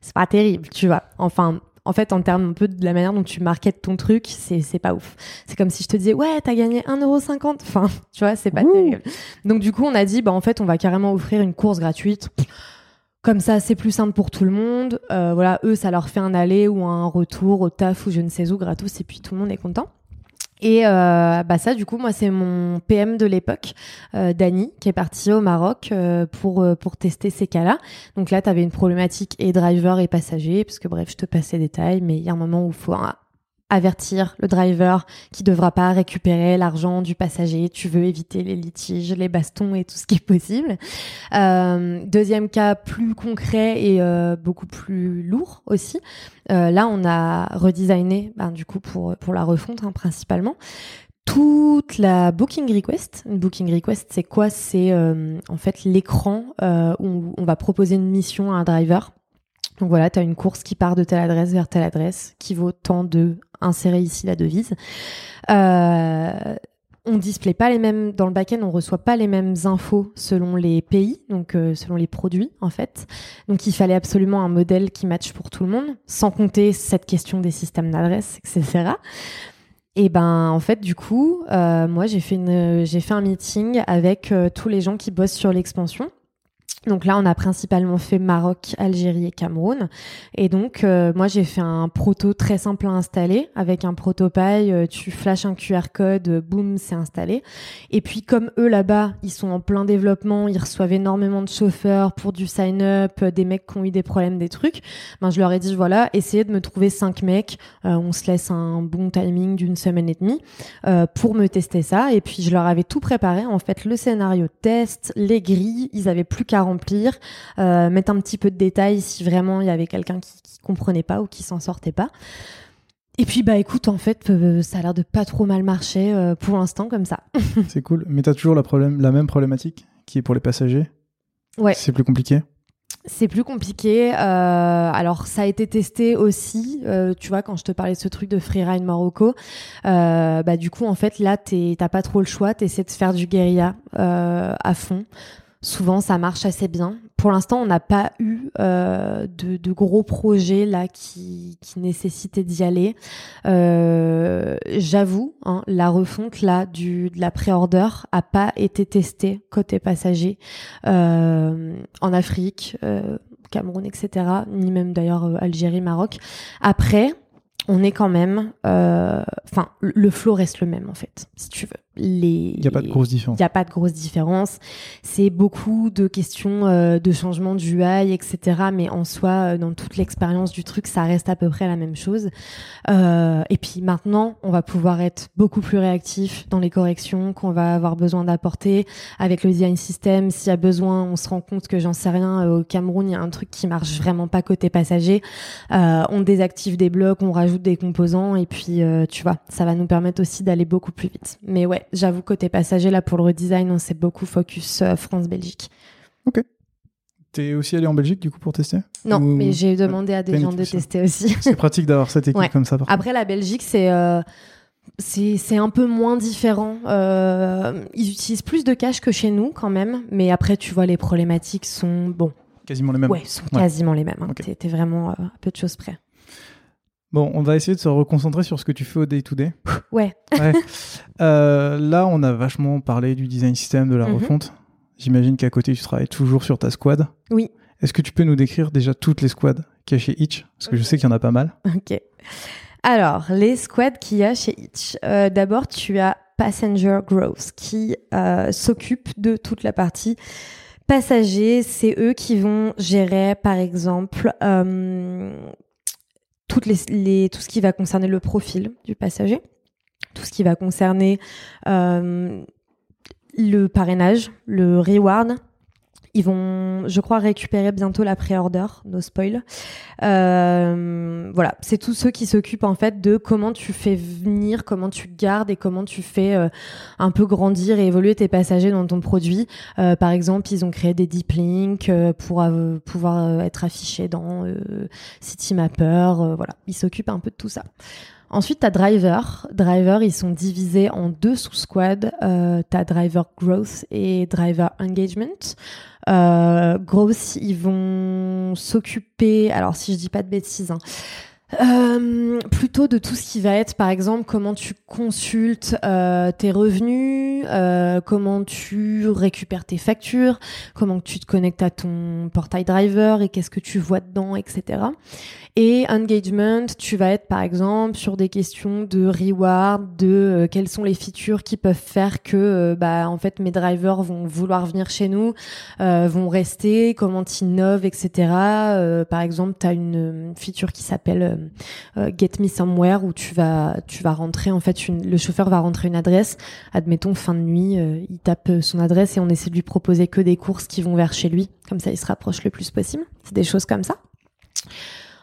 C'est pas terrible, tu vois. Enfin, en fait, en termes un peu de la manière dont tu marketes ton truc, c'est pas ouf. C'est comme si je te disais, ouais, t'as gagné 1,50€. Enfin, tu vois, c'est pas Ouh. terrible. Donc, du coup, on a dit, bah, en fait, on va carrément offrir une course gratuite. Comme ça, c'est plus simple pour tout le monde. Euh, voilà, eux, ça leur fait un aller ou un retour au taf ou je ne sais où gratos, et puis tout le monde est content. Et euh, bah ça, du coup, moi, c'est mon PM de l'époque, euh, Dany, qui est parti au Maroc euh, pour euh, pour tester ces cas-là. Donc là, tu avais une problématique et driver et passager, parce que bref, je te passe les détails, mais il y a un moment où il faut hein, avertir le driver qui devra pas récupérer l'argent du passager. Tu veux éviter les litiges, les bastons et tout ce qui est possible. Euh, deuxième cas plus concret et euh, beaucoup plus lourd aussi. Euh, là, on a redesigné, ben, du coup, pour, pour la refonte hein, principalement, toute la booking request. Une booking request, c'est quoi? C'est en fait l'écran où on va proposer une mission à un driver. Donc voilà, tu as une course qui part de telle adresse vers telle adresse qui vaut tant de insérer ici la devise. Euh, on display pas les mêmes dans le back-end, on reçoit pas les mêmes infos selon les pays, donc euh, selon les produits en fait. Donc il fallait absolument un modèle qui matche pour tout le monde, sans compter cette question des systèmes d'adresse, etc. Et ben en fait du coup, euh, moi j'ai fait un meeting avec euh, tous les gens qui bossent sur l'expansion. Donc là, on a principalement fait Maroc, Algérie et Cameroun. Et donc, euh, moi, j'ai fait un proto très simple à installer. Avec un protopaille, euh, tu flashes un QR code, euh, boum, c'est installé. Et puis, comme eux, là-bas, ils sont en plein développement, ils reçoivent énormément de chauffeurs pour du sign-up, euh, des mecs qui ont eu des problèmes, des trucs. Ben, je leur ai dit, voilà, essayez de me trouver cinq mecs. Euh, on se laisse un bon timing d'une semaine et demie euh, pour me tester ça. Et puis, je leur avais tout préparé. En fait, le scénario test, les grilles, ils avaient plus qu'à remplir, euh, mettre un petit peu de détails si vraiment il y avait quelqu'un qui, qui comprenait pas ou qui s'en sortait pas. Et puis bah écoute, en fait, euh, ça a l'air de pas trop mal marcher euh, pour l'instant comme ça. C'est cool. Mais t'as toujours la, problème, la même problématique qui est pour les passagers? Ouais. C'est plus compliqué? C'est plus compliqué. euh, alors ça a été testé aussi, tu vois, quand je te parlais de ce truc de freeride Morocco, bah du coup en fait là t'as pas trop le choix, t'essaies de faire du guérilla à fond. Souvent ça marche assez bien. Pour l'instant on n'a pas eu euh, de, gros projets là qui, nécessitaient d'y aller. Euh, J'avoue, hein, la refonte là du de la pré-order a pas été testée côté passager euh, en Afrique, Cameroun, etc. Ni même d'ailleurs Algérie, Maroc. Après, on est quand même, enfin, le- flow reste le même en fait, si tu veux. Les, Il n'y a pas de grosse différence. il n'y a pas de grosse différence. C'est beaucoup de questions euh, de changement du UI, etc. Mais en soi, euh, dans toute l'expérience du truc, ça reste à peu près la même chose. Euh, et puis maintenant, on va pouvoir être beaucoup plus réactif dans les corrections qu'on va avoir besoin d'apporter. Avec le design system, s'il y a besoin, on se rend compte que j'en sais rien. au Cameroun, il y a un truc qui marche vraiment pas côté passager. Euh, on désactive des blocs, on rajoute des composants. Et puis, tu vois, ça va nous permettre aussi d'aller beaucoup plus vite. Mais ouais, j'avoue, côté passager, là, pour le redesign, on s'est beaucoup focus euh, France-Belgique. T'es aussi allé en Belgique du coup pour tester? Non, Ou- mais j'ai demandé à des gens de tester aussi. C'est pratique d'avoir cette équipe Ouais. comme ça. Par. Après, la Belgique, c'est euh, c'est un peu moins différent. Euh, ils utilisent plus de cash que chez nous quand même, mais après, tu vois, les problématiques sont bon, Quasiment les mêmes. ouais, sont Ouais. quasiment les mêmes. hein. Ok. T'es- T'es vraiment euh, à peu de choses près. Bon, on va essayer de se reconcentrer sur ce que tu fais au day-to-day. Ouais. Ouais. Euh, là, on a vachement parlé du design system, de la Mhm. refonte. J'imagine qu'à côté, tu travailles toujours sur ta squad. Oui. Est-ce que tu peux nous décrire déjà toutes les squads qu'il y a chez Itch Parce que je sais qu'il y en a pas mal. Ok. Alors, les squads qu'il y a chez Itch. Euh, D'abord, tu as Passenger Growth qui euh, s'occupe de toute la partie passagers. C'est eux qui vont gérer, par exemple, euh, tout ce qui va concerner le profil du passager, tout ce qui va concerner euh, le parrainage, le reward. Ils vont, je crois, récupérer bientôt la pré-order, no spoil. Euh, voilà, c'est tous ceux qui s'occupent en fait de comment tu fais venir, comment tu gardes et comment tu fais euh, un peu grandir et évoluer tes passagers dans ton produit. Euh, par exemple, ils ont créé des deep links pour pouvoir être affichés dans City Mapper. euh, voilà, ils s'occupent un peu de tout ça. Ensuite, tu as driver. Driver, ils sont divisés en deux sous-squads. Euh, tu as driver growth et driver engagement. Euh, growth, ils vont s'occuper, alors si je dis pas de bêtises, hein, euh, plutôt de tout ce qui va être, par exemple, comment tu consultes tes revenus, comment tu récupères tes factures, comment tu te connectes à ton portail driver et qu'est-ce que tu vois dedans, etc. Et engagement, tu vas être par exemple sur des questions de reward, de euh, quelles sont les features qui peuvent faire que euh, bah en fait mes drivers vont vouloir venir chez nous, euh, vont rester, comment tu innoves, etc. par exemple, tu as une feature qui s'appelle Get Me Somewhere où tu vas tu vas rentrer en fait une, le chauffeur va rentrer une adresse, admettons fin de nuit, il tape son adresse et on essaie de lui proposer que des courses qui vont vers chez lui, comme ça il se rapproche le plus possible. C'est des choses comme ça.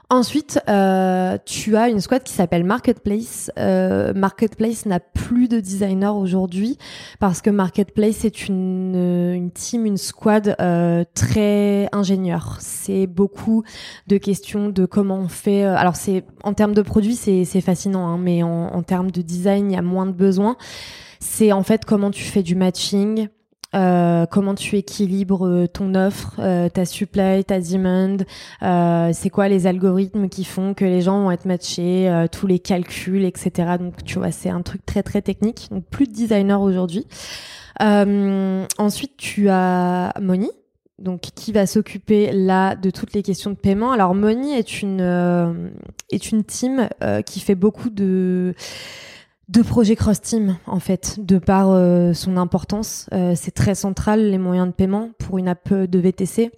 Ensuite, euh, tu as une squad qui s'appelle Marketplace. Euh, Marketplace n'a plus de designer aujourd'hui parce que Marketplace est une, une team, une squad euh, très ingénieur. C'est beaucoup de questions de comment on fait. Euh, alors c'est en termes de produits, c'est fascinant, hein, mais en, en termes de design, il y a moins de besoins. C'est en fait comment tu fais du matching, euh, comment tu équilibres euh, ton offre, euh, ta supply, ta demand, c'est quoi les algorithmes qui font que les gens vont être matchés, tous les calculs, etc. Donc tu vois, c'est un truc très très technique. Donc plus de designers aujourd'hui. ensuite, tu as Moni, donc qui va s'occuper là de toutes les questions de paiement. Alors Moni est une est une team qui fait beaucoup de de projets cross-team, en fait, de par euh, son importance. Euh, c'est très central, les moyens de paiement pour une app de VTC.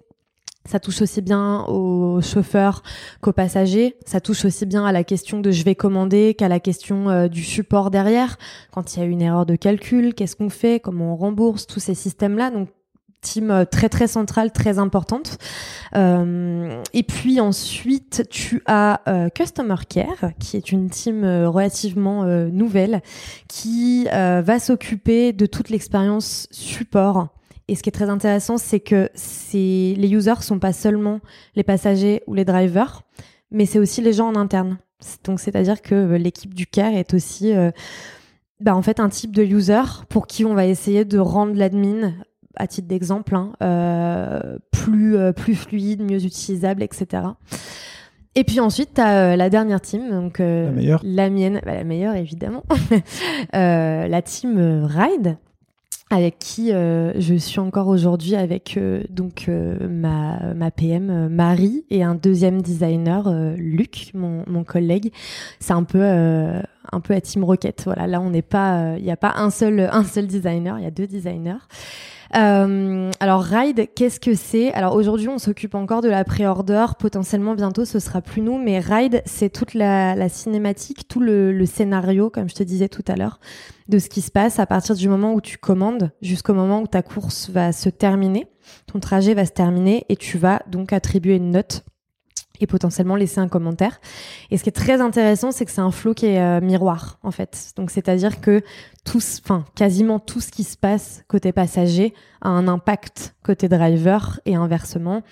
Ça touche aussi bien aux chauffeurs qu'aux passagers. Ça touche aussi bien à la question de je vais commander qu'à la question euh, du support derrière. Quand il y a une erreur de calcul, qu'est-ce qu'on fait Comment on rembourse Tous ces systèmes-là. Donc team euh, très très centrale, très importante. Euh, et puis ensuite, tu as euh, Customer Care, qui est une team relativement nouvelle, qui va s'occuper de toute l'expérience support. Et ce qui est très intéressant, c'est que les users sont pas seulement les passagers ou les drivers, mais c'est aussi les gens en interne. Donc c'est-à-dire que l'équipe du care est aussi bah, en fait un type de user pour qui on va essayer de rendre l'admin à titre d'exemple, hein, euh, plus, euh, plus fluide, mieux utilisable, etc. Et puis ensuite, tu as euh, la dernière team, donc la, meilleure. la mienne, bah, la meilleure évidemment, la team Ride, avec qui je suis encore aujourd'hui avec donc ma, ma PM Marie et un deuxième designer Luc, mon, mon collègue. C'est un peu un peu à Team Rocket. Voilà, là on n'est pas, il n'y a pas un seul un seul designer, il y a deux designers. Euh, alors Ride, qu'est-ce que c'est? Alors aujourd'hui, on s'occupe encore de la pré-order. Potentiellement bientôt, ce sera plus nous. Mais Ride, c'est toute la, cinématique, tout le, scénario, comme je te disais tout à l'heure, de ce qui se passe à partir du moment où tu commandes jusqu'au moment où ta course va se terminer. Ton trajet va se terminer et tu vas donc attribuer une note et potentiellement laisser un commentaire. Et ce qui est très intéressant, c'est que c'est un flow qui est euh, miroir en fait. Donc c'est-à-dire que tout, enfin quasiment tout ce qui se passe côté passager a un impact côté driver et inversement.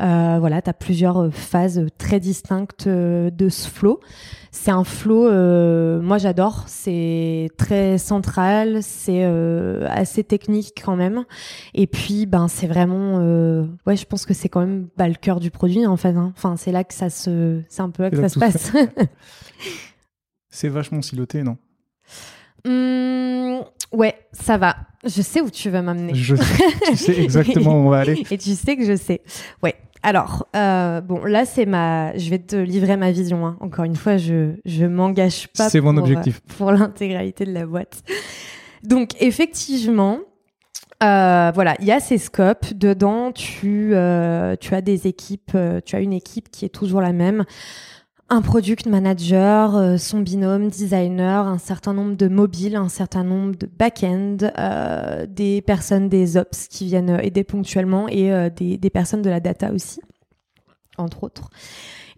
Euh, voilà, tu as plusieurs euh, phases très distinctes euh, de ce flow. C'est un flow, euh, moi j'adore, c'est très central, c'est euh, assez technique quand même. Et puis, ben c'est vraiment, ouais, je pense que c'est quand même bah, le cœur du produit en fait. Hein. Enfin, c'est là que ça se, c'est un peu là que ça se passe. c'est vachement siloté, non? Mmh, ouais, ça va. Je sais où tu vas m'amener. Je tu sais exactement où on va aller. Et tu sais que je sais. Ouais. Alors, euh, bon, là, c'est ma. Je vais te livrer ma vision. Hein. Encore une fois, je je m'engage pas. C'est mon objectif. Euh, pour l'intégralité de la boîte. Donc, effectivement, euh, voilà, il y a ces scopes. Dedans, tu, tu as des équipes, tu as une équipe qui est toujours la même un product manager, euh, son binôme, designer, un certain nombre de mobiles, un certain nombre de back-end, euh, des personnes des ops qui viennent aider ponctuellement et euh, des, des, personnes de la data aussi, entre autres.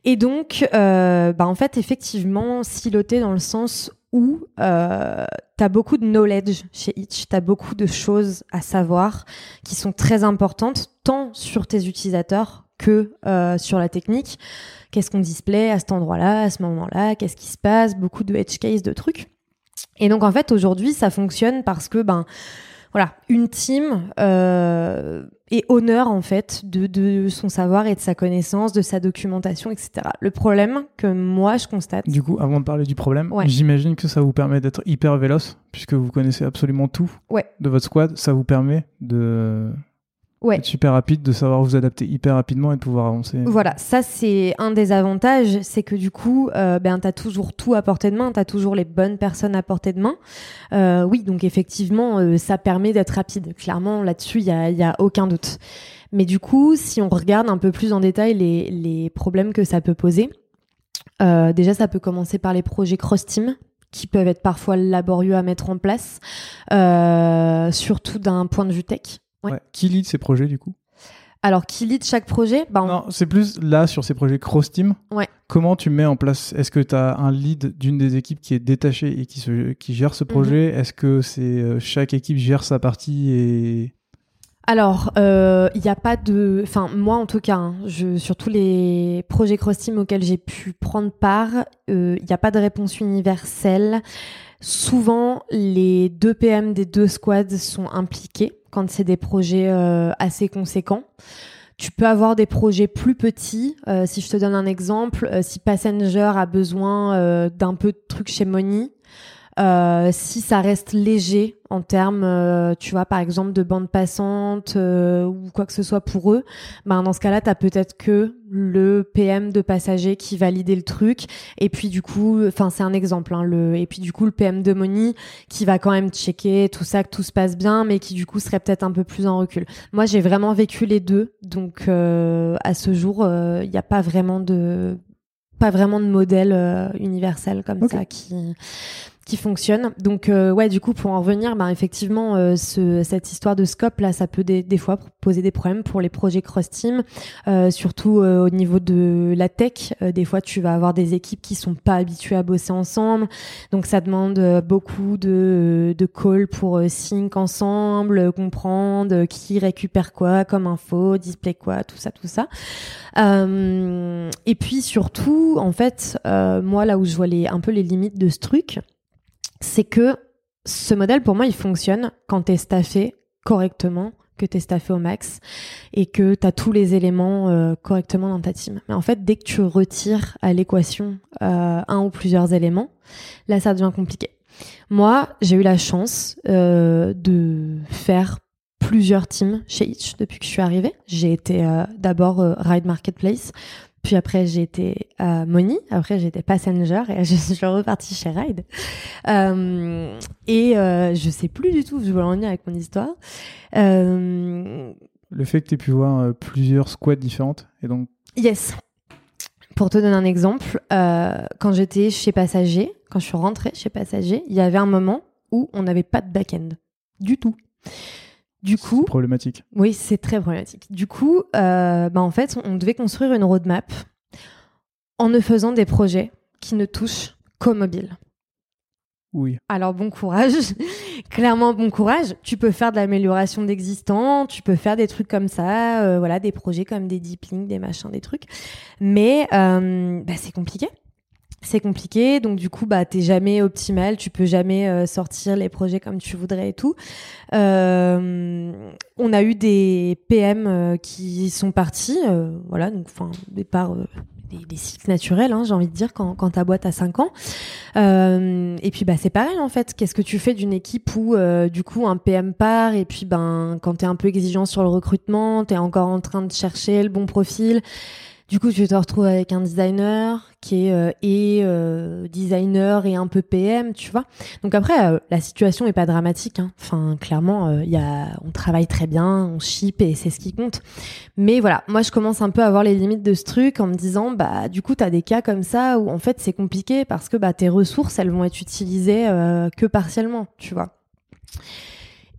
Et donc, bah en fait, effectivement, siloté dans le sens où euh, tu as beaucoup de knowledge chez Itch, tu as beaucoup de choses à savoir qui sont très importantes, tant sur tes utilisateurs que sur la technique. Qu'est-ce qu'on display à cet endroit-là, à ce moment-là, qu'est-ce qui se passe, beaucoup de edge case, de trucs. Et donc en fait aujourd'hui ça fonctionne parce que ben voilà, une team euh, est honneur en fait de, de, son savoir et de sa connaissance, de sa documentation, etc. Le problème que moi je constate. Du coup, avant de parler du problème, j'imagine que ça vous permet d'être hyper véloce puisque vous connaissez absolument tout de votre squad. Ça vous permet de ouais. être super rapide, de savoir vous adapter hyper rapidement et de pouvoir avancer. Voilà, ça c'est un des avantages, c'est que du coup, euh, ben, tu as toujours tout à portée de main, tu as toujours les bonnes personnes à portée de main. Euh, oui, donc effectivement, euh, ça permet d'être rapide. Clairement, là-dessus, il n'y a, y a aucun doute. Mais du coup, si on regarde un peu plus en détail les, les problèmes que ça peut poser, euh, déjà ça peut commencer par les projets cross-team qui peuvent être parfois laborieux à mettre en place, euh, surtout d'un point de vue tech. Qui lead ces projets du coup? Alors, qui lead chaque projet? Bah, Non, c'est plus là sur ces projets cross-team. Ouais. Comment tu mets en place? Est-ce que tu as un lead d'une des équipes qui est détachée et qui, se, qui gère ce projet? Mhm. Est-ce que c'est euh, chaque équipe gère sa partie et alors, il euh, n'y a pas de, enfin moi en tout cas, hein, je, sur tous les projets cross-team auxquels j'ai pu prendre part, il euh, n'y a pas de réponse universelle. Souvent, les deux PM des deux squads sont impliqués quand c'est des projets euh, assez conséquents. Tu peux avoir des projets plus petits. Euh, si je te donne un exemple, euh, si Passenger a besoin d'un peu de trucs chez Money, euh, si ça reste léger en termes, euh, tu vois, par exemple, de bande passante euh, ou quoi que ce soit pour eux, ben dans ce cas-là, tu as peut-être que le PM de passager qui validait le truc. Et puis du coup, enfin c'est un exemple, hein, le, et puis du coup le PM de Money qui va quand même checker tout ça, que tout se passe bien, mais qui du coup serait peut-être un peu plus en recul. Moi, j'ai vraiment vécu les deux, donc à ce jour, il n'y a pas vraiment de pas vraiment de modèle universel comme ça qui qui fonctionne. Donc euh, ouais, du coup, pour en revenir, bah, effectivement, euh, ce, cette histoire de scope là, ça peut des, des, fois poser des problèmes pour les projets cross team, euh, surtout au niveau de la tech. des fois, tu vas avoir des équipes qui sont pas habituées à bosser ensemble, donc ça demande beaucoup de, de calls pour sync ensemble, comprendre qui récupère quoi comme info, display quoi, tout ça, tout ça. et puis surtout, en fait, moi là où je vois les un peu les limites de ce truc c'est que ce modèle, pour moi, il fonctionne quand tu es staffé correctement, que tu es staffé au max et que tu as tous les éléments euh, correctement dans ta team. Mais en fait, dès que tu retires à l'équation euh, un ou plusieurs éléments, là, ça devient compliqué. Moi, j'ai eu la chance euh, de faire plusieurs teams chez Itch depuis que je suis arrivée. J'ai été d'abord Ride Marketplace, puis après, j'ai été à Money. Après, j'étais Passenger et je suis repartie chez Ride. Euh, et euh, je sais plus du tout où je voulais en venir avec mon histoire. Euh, Le fait que tu aies pu voir euh, plusieurs squads différentes et donc. Yes. Pour te donner un exemple, euh, quand j'étais chez Passager, quand je suis rentrée chez Passager, il y avait un moment où on n'avait pas de back-end du tout. Du coup, problématique. Oui, c'est très problématique. Du coup, euh, bah en fait, on devait construire une roadmap en ne faisant des projets qui ne touchent qu'au mobile. Oui. Alors bon courage, clairement bon courage. Tu peux faire de l'amélioration d'existants, tu peux faire des trucs comme ça, euh, voilà, des projets comme des deep links, des machins, des trucs. Mais euh, bah, c'est compliqué c'est compliqué, donc du coup, bah, t'es jamais optimal, tu peux jamais euh, sortir les projets comme tu voudrais et tout. Euh, on a eu des PM euh, qui sont partis, voilà, donc enfin, départ des, des, cycles naturels, hein, j'ai envie de dire, quand, ta boîte a 5 ans. et puis, bah, c'est pareil en fait. Qu'est-ce que tu fais d'une équipe où, du coup, un PM part et puis, ben, quand t'es un peu exigeant sur le recrutement, t'es encore en train de chercher le bon profil. Du coup, tu te retrouves avec un designer qui est euh, et euh, designer et un peu PM, tu vois. Donc après, euh, la situation est pas dramatique. Hein. Enfin, clairement, il y a, on travaille très bien, on ship et c'est ce qui compte. Mais voilà, moi, je commence un peu à voir les limites de ce truc en me disant, bah, du coup, tu as des cas comme ça où en fait, c'est compliqué parce que bah, tes ressources, elles vont être utilisées que partiellement, tu vois.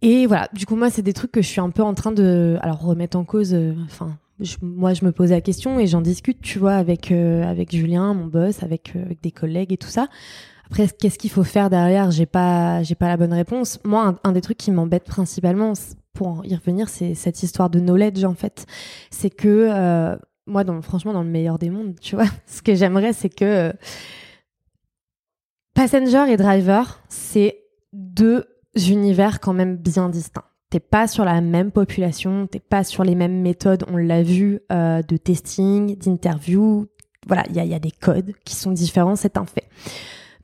Et voilà, du coup, moi, c'est des trucs que je suis un peu en train de, alors remettre en cause, enfin, moi, je me posais la question et j'en discute, tu vois, avec euh, avec Julien, mon boss, avec euh, avec des collègues et tout ça. Après, qu'est-ce qu'il faut faire derrière? J'ai pas j'ai pas la bonne réponse. Moi, un, des trucs qui m'embête principalement, pour y revenir, c'est cette histoire de knowledge en fait. C'est que euh, moi, franchement, dans le meilleur des mondes, tu vois, ce que j'aimerais, c'est que passenger et driver, c'est deux univers quand même bien distincts. T'es pas sur la même population, t'es pas sur les mêmes méthodes, on l'a vu, euh, de testing, d'interview. Voilà, il y a, des codes qui sont différents, c'est un fait.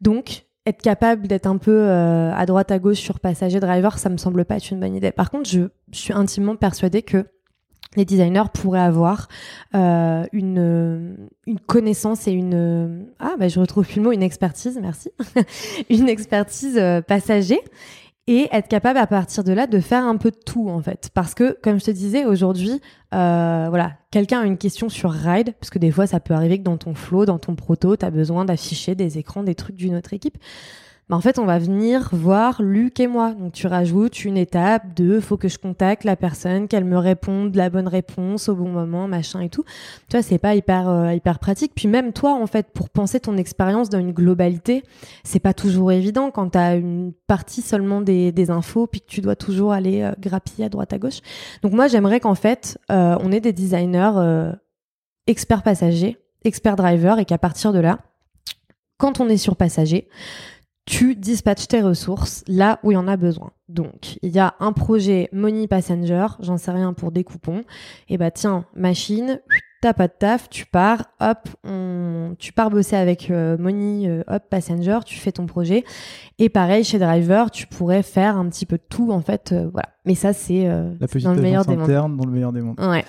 Donc, être capable d'être un peu euh, à droite à gauche sur passager driver, ça me semble pas être une bonne idée. Par contre, je, je suis intimement persuadée que les designers pourraient avoir euh, une, une connaissance et une ah bah je retrouve plus le mot une expertise merci une expertise euh, passager et être capable à partir de là de faire un peu de tout en fait. Parce que comme je te disais aujourd'hui euh, voilà quelqu'un a une question sur ride parce que des fois ça peut arriver que dans ton flow dans ton proto tu as besoin d'afficher des écrans des trucs d'une autre équipe bah, en fait, on va venir voir Luc et moi. Donc, tu rajoutes une étape de faut que je contacte la personne, qu'elle me réponde la bonne réponse au bon moment, machin et tout. Tu vois, c'est pas hyper, euh, pratique. Puis même toi, en fait, pour penser ton expérience dans une globalité, c'est pas toujours évident quand tu as une partie seulement des, infos, puis que tu dois toujours aller euh, grappiller à droite à gauche. Donc, moi, j'aimerais qu'en fait, euh, on ait des designers experts passagers, experts drivers, et qu'à partir de là, quand on est sur passager, tu dispatches tes ressources là où il y en a besoin. Donc, il y a un projet Money Passenger, j'en sais rien pour des coupons. Et bah tiens, machine, t'as pas de taf, tu pars, hop, on, tu pars bosser avec euh, Money, euh, hop, Passenger, tu fais ton projet. Et pareil, chez Driver, tu pourrais faire un petit peu de tout, en fait, euh, voilà. Mais ça, c'est dans le meilleur des mondes. dans le meilleur des mondes. Ouais.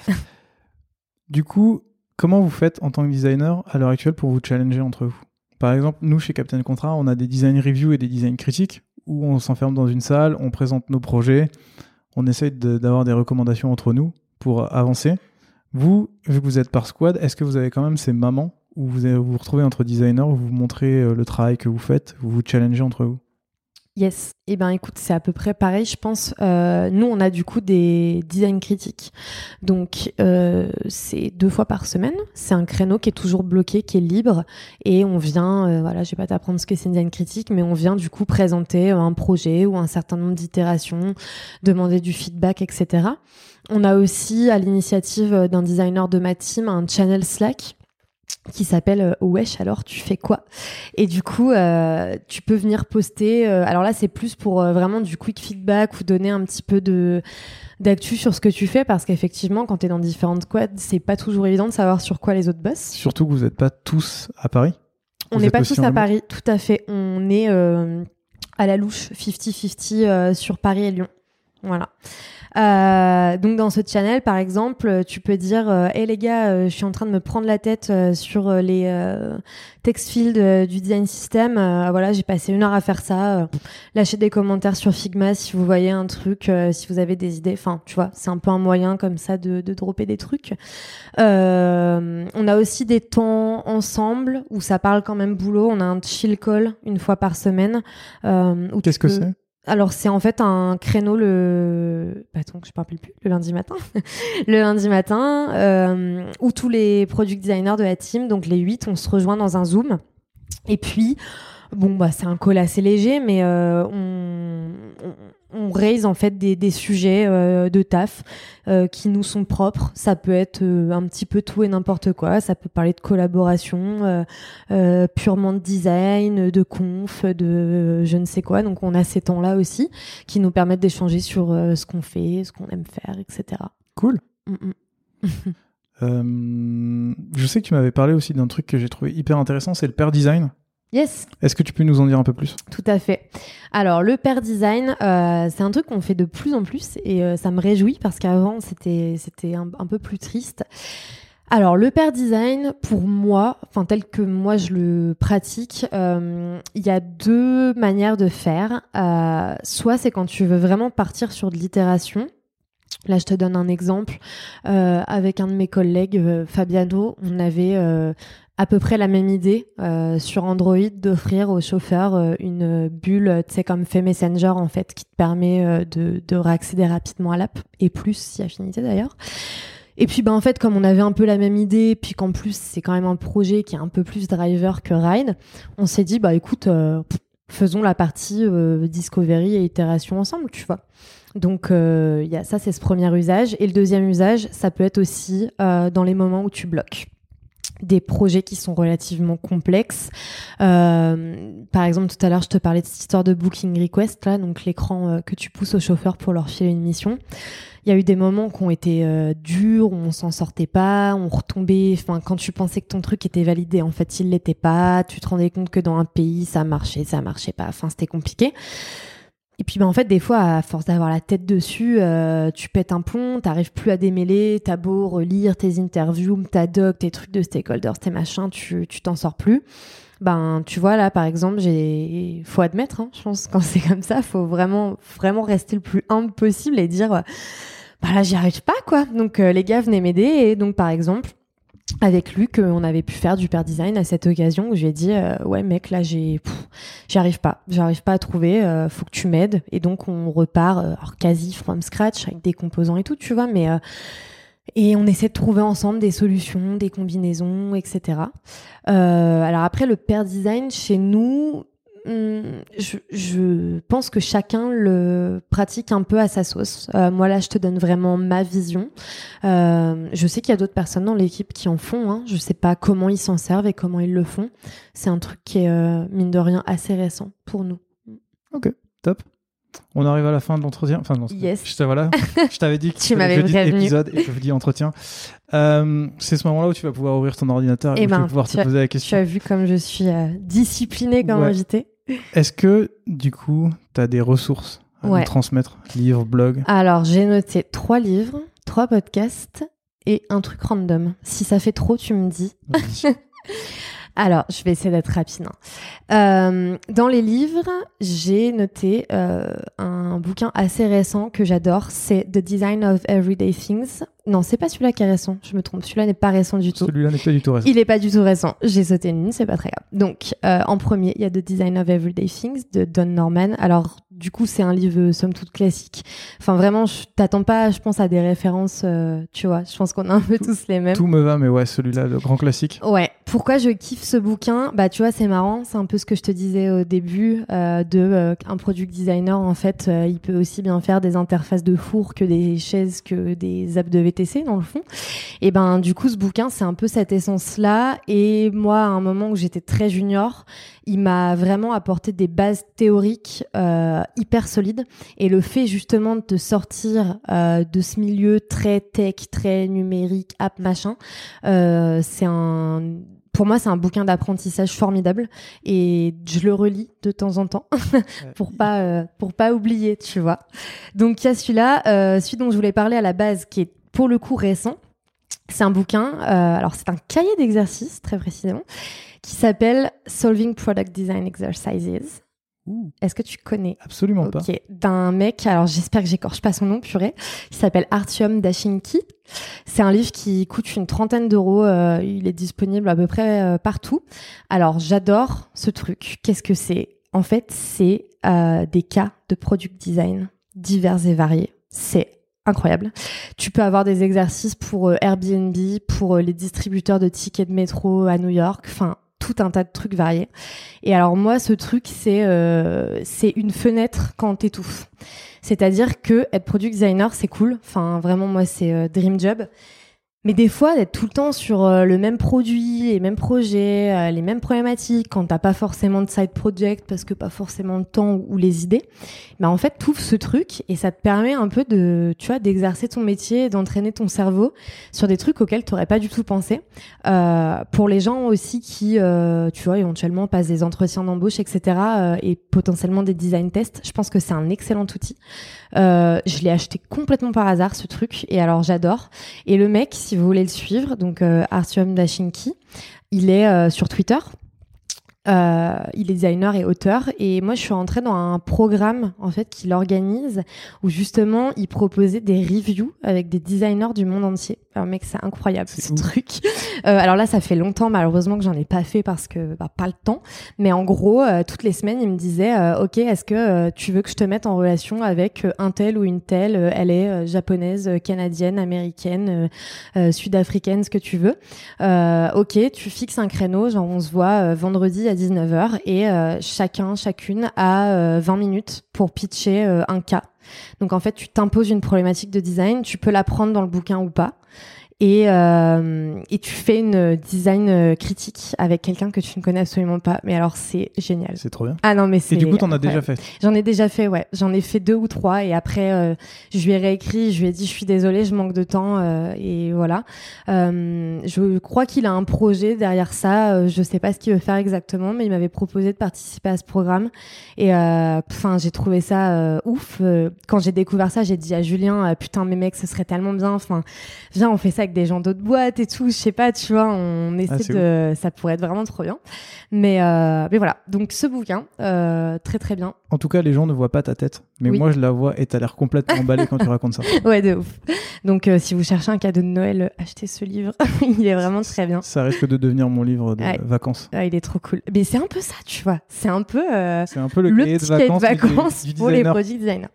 du coup, comment vous faites en tant que designer à l'heure actuelle pour vous challenger entre vous? Par exemple, nous, chez Captain Contrat, on a des design reviews et des design critiques où on s'enferme dans une salle, on présente nos projets, on essaye d'avoir des recommandations entre nous pour avancer. Vous, vu que vous êtes par squad, est-ce que vous avez quand même ces mamans où vous vous, retrouvez entre designers, où vous vous montrez euh, le travail que vous faites, vous vous challengez entre vous? Yes. Eh ben, écoute, c'est à peu près pareil, je pense. Euh, nous, on a du coup des design critiques. Donc, euh, c'est deux fois par semaine. C'est un créneau qui est toujours bloqué, qui est libre. Et on vient, euh, voilà, je vais pas t'apprendre ce que c'est une design critique, mais on vient du coup présenter un projet ou un certain nombre d'itérations, demander du feedback, etc. On a aussi, à l'initiative d'un designer de ma team, un channel Slack qui s'appelle euh, Wesh alors tu fais quoi? Et du coup euh, tu peux venir poster euh, alors là c'est plus pour vraiment du quick feedback ou donner un petit peu de d'actu sur ce que tu fais parce qu'effectivement quand tu es dans différentes squads c'est pas toujours évident de savoir sur quoi les autres bossent. Surtout que vous n'êtes pas tous à Paris? On n'est pas tous à Paris tout à fait. On est à la louche 50-50 sur Paris et Lyon. Voilà euh, donc dans ce channel, par exemple, tu peux dire euh, Hey les gars, euh, je suis en train de me prendre la tête euh, sur les text fields du design system. voilà, j'ai passé une heure à faire ça. lâchez des commentaires sur Figma si vous voyez un truc, si vous avez des idées. Enfin, tu vois, c'est un peu un moyen comme ça de, de dropper des trucs. on a aussi des temps ensemble où ça parle quand même boulot. On a un chill call une fois par semaine. Qu'est-ce que c'est? Alors c'est en fait un créneau le bah, attends je parle plus le lundi matin. Le lundi matin euh, où tous les product designers de la team donc les huit on se rejoint dans un zoom. Et puis bon bah c'est un call assez léger mais euh, on, on, raise en fait des, des sujets euh, de taf euh, qui nous sont propres. Ça peut être euh, un petit peu tout et n'importe quoi. Ça peut parler de collaboration, purement de design, de conf, de je ne sais quoi. Donc on a ces temps-là aussi qui nous permettent d'échanger sur ce qu'on fait, ce qu'on aime faire, etc. Cool. Mm, mm. je sais que tu m'avais parlé aussi d'un truc que j'ai trouvé hyper intéressant, c'est le pair design. Yes. Est-ce que tu peux nous en dire un peu plus? Tout à fait. Alors le pair design, euh, c'est un truc qu'on fait de plus en plus et euh, ça me réjouit parce qu'avant c'était c'était un, peu plus triste. Alors le pair design, pour moi, enfin tel que moi je le pratique, euh, il y a deux manières de faire. soit c'est quand tu veux vraiment partir sur de l'itération. Là, je te donne un exemple. avec un de mes collègues, Fabiano, on avait à peu près la même idée euh, sur Android d'offrir au chauffeur euh, une bulle, tu sais, comme fait Messenger en fait, qui te permet euh, de, de réaccéder rapidement à l'app et plus si affinité d'ailleurs. Et puis ben en fait comme on avait un peu la même idée, puis qu'en plus c'est quand même un projet qui est un peu plus driver que ride, on s'est dit bah écoute faisons la partie discovery et itération ensemble, tu vois. Donc il y ça, c'est ce premier usage. Et le deuxième usage, ça peut être aussi dans les moments où tu bloques des projets qui sont relativement complexes. Euh, par exemple, tout à l'heure, je te parlais de cette histoire de booking request, là, donc l'écran euh, que tu pousses au chauffeur pour leur filer une mission. Il y a eu des moments qui ont été euh, durs, où on s'en sortait pas, on retombait. Enfin, quand tu pensais que ton truc était validé, en fait, il l'était pas. Tu te rendais compte que dans un pays, ça marchait, ça marchait pas. Enfin, c'était compliqué. Et puis, ben, en fait, des fois, à force d'avoir la tête dessus, euh, tu pètes un plomb, t'arrives plus à démêler, t'as beau relire tes interviews, ta doc, tes trucs de stakeholders, tes machins, tu t'en sors plus. Ben, tu vois, là, par exemple, j'ai, faut admettre, hein, je pense, quand c'est comme ça, faut vraiment, vraiment rester le plus humble possible et dire, bah là, j'y arrive pas, quoi. Donc, euh, les gars venaient m'aider et donc, par exemple, avec Luc, euh, on avait pu faire du pair design à cette occasion où je lui ai dit euh, ouais mec là j'ai j'arrive pas, j'arrive pas à trouver, euh, faut que tu m'aides et donc on repart alors quasi from scratch avec des composants et tout tu vois mais et on essaie de trouver ensemble des solutions, des combinaisons, etc. alors après le pair design chez nous, Hum, je, pense que chacun le pratique un peu à sa sauce. Euh, moi là, je te donne vraiment ma vision. Euh, je sais qu'il y a d'autres personnes dans l'équipe qui en font. Hein. Je sais pas comment ils s'en servent et comment ils le font. C'est un truc qui est euh, mine de rien assez récent pour nous. Ok, top. On arrive à la fin de l'entretien. Enfin, non, yes. je, voilà, je t'avais dit que tu m'avais dit épisode et je vous dis entretien. c'est ce moment-là où tu vas pouvoir ouvrir ton ordinateur et, eh ben, pouvoir te poser la question. Tu as vu comme je suis disciplinée comme invité. Est-ce que, du coup, tu as des ressources à nous transmettre? Livres, blogs Alors, j'ai noté trois livres, trois podcasts et un truc random. Si ça fait trop, tu me dis. Alors, je vais essayer d'être rapide. Hein. Euh, dans les livres, j'ai noté euh, un bouquin assez récent que j'adore. C'est The Design of Everyday Things. Non, c'est pas celui-là qui est récent. Je me trompe. Celui-là n'est pas récent du tout. Celui-là n'est pas du tout récent. Il n'est pas du tout récent. J'ai sauté une ligne, c'est pas très grave. Donc, euh, en premier, il y a The Design of Everyday Things de Don Norman. Alors, du coup, c'est un livre somme toute classique. Enfin, vraiment, je t'attends pas, je pense, à des références, euh, tu vois. Je pense qu'on a un peu tous les mêmes. Tout me va, mais ouais, celui-là, le grand classique. Ouais. Pourquoi je kiffe ce bouquin? Bah, tu vois, c'est marrant. C'est un peu ce que je te disais au début euh, de euh, un product designer. En fait, euh, il peut aussi bien faire des interfaces de four que des chaises, que des apps de VTC dans le fond. Et ben, du coup, ce bouquin, c'est un peu cette essence-là. Et moi, à un moment où j'étais très junior, il m'a vraiment apporté des bases théoriques euh, hyper solides. Et le fait justement de sortir euh, de ce milieu très tech, très numérique, app machin, euh, c'est un pour moi, c'est un bouquin d'apprentissage formidable et je le relis de temps en temps pour pas euh, pour pas oublier, tu vois. Donc il y a celui-là, euh, celui dont je voulais parler à la base, qui est pour le coup récent. C'est un bouquin, euh, alors c'est un cahier d'exercice très précisément, qui s'appelle Solving Product Design Exercises. Est-ce que tu connais? Absolument pas. D'un mec, alors j'espère que j'écorche pas son nom, purée. Il s'appelle Artyom Dashinki. C'est un livre qui coûte une trentaine d'euros. Euh, il est disponible à peu près euh, partout. Alors j'adore ce truc. Qu'est-ce que c'est? En fait, c'est euh, des cas de product design divers et variés. C'est incroyable. Tu peux avoir des exercices pour Airbnb, pour les distributeurs de tickets de métro à New York. Enfin, tout un tas de trucs variés. Et alors moi, ce truc, c'est euh, c'est une fenêtre quand t'étouffes. C'est-à-dire que être product designer, c'est cool. Enfin, vraiment, moi, c'est euh, dream job. Mais des fois, d'être tout le temps sur euh, le même produit, les mêmes projets, euh, les mêmes problématiques, quand t'as pas forcément de side project parce que pas forcément le temps ou les idées, bah en fait, tout ce truc et ça te permet un peu de, tu vois, d'exercer ton métier, d'entraîner ton cerveau sur des trucs auxquels t'aurais pas du tout pensé. Euh, pour les gens aussi qui, euh, tu vois, éventuellement passent des entretiens d'embauche, etc. et potentiellement des design tests, je pense que c'est un excellent outil. Je l'ai acheté complètement par hasard ce truc et alors j'adore. Et le mec si vous voulez le suivre, donc euh, Artyom Dashinki. Il est euh, sur Twitter. Euh, il est designer et auteur et moi je suis rentrée dans un programme en fait qu'il organise où justement il proposait des reviews avec des designers du monde entier. Alors mec c'est incroyable ce truc. Euh, alors là ça fait longtemps malheureusement que j'en ai pas fait parce que bah, pas le temps. Mais en gros euh, toutes les semaines il me disait ok est-ce que tu veux que je te mette en relation avec un tel ou une telle elle est japonaise, canadienne, américaine, sud-africaine ce que tu veux. ok tu fixes un créneau genre on se voit vendredi à 19h et chacun, chacune a 20 minutes pour pitcher un cas. Donc en fait, tu t'imposes une problématique de design, tu peux la prendre dans le bouquin ou pas et, euh, et tu fais une design euh, critique avec quelqu'un que tu ne connais absolument pas. Mais alors, c'est génial. C'est trop bien. Ah non, mais c'est. Et du coup, t'en as déjà fait J'en ai déjà fait, ouais. J'en ai fait deux ou trois. Et après, euh, je lui ai réécrit, je lui ai dit, je suis désolée, je manque de temps. Euh, et voilà. Euh, je crois qu'il a un projet derrière ça. je sais pas ce qu'il veut faire exactement, mais il m'avait proposé de participer à ce programme. Et enfin, j'ai trouvé ça ouf. quand j'ai découvert ça, j'ai dit à Julien, putain, mes mecs, ce serait tellement bien. Enfin, viens, on fait ça des gens d'autres boîtes et tout. Je sais pas, tu vois, on ah, essaie de. Ça pourrait être vraiment trop bien. Mais, euh, mais voilà. Donc ce bouquin, euh, très très bien. En tout cas, les gens ne voient pas ta tête, mais moi je la vois et t'as l'air complètement emballé quand tu racontes ça. Ouais, de ouf. Donc euh, si vous cherchez un cadeau de Noël, achetez ce livre. il est vraiment très bien. Ça risque de devenir mon livre de vacances. Ah, il est trop cool. Mais c'est un peu ça, tu vois. C'est un peu. c'est un peu le, le de vacances, de vacances pour les produits designers.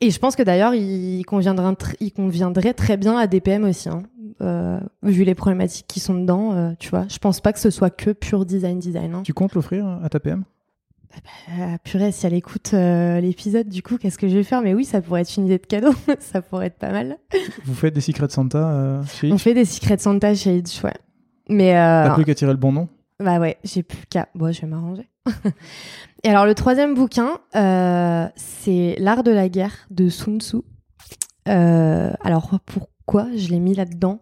Et je pense que d'ailleurs, il conviendrait, il conviendrait très bien à DPM aussi, hein. euh, vu les problématiques qui sont dedans. Euh, tu vois, je pense pas que ce soit que pur design design. Hein. Tu comptes l'offrir à ta PM ah bah, Purée, si elle écoute euh, l'épisode, du coup, qu'est-ce que je vais faire? Mais oui, ça pourrait être une idée de cadeau. ça pourrait être pas mal. Vous faites des Secrets de Santa chez On fait des Secrets de Santa chez Hitch, ouais. Mais T'as plus qu'à tirer le bon nom? Bah ouais, j'ai plus qu'à. Bon, je vais m'arranger. Et alors le troisième bouquin, euh, c'est L'art de la guerre de Sun Tzu. Euh, alors pourquoi je l'ai mis là-dedans?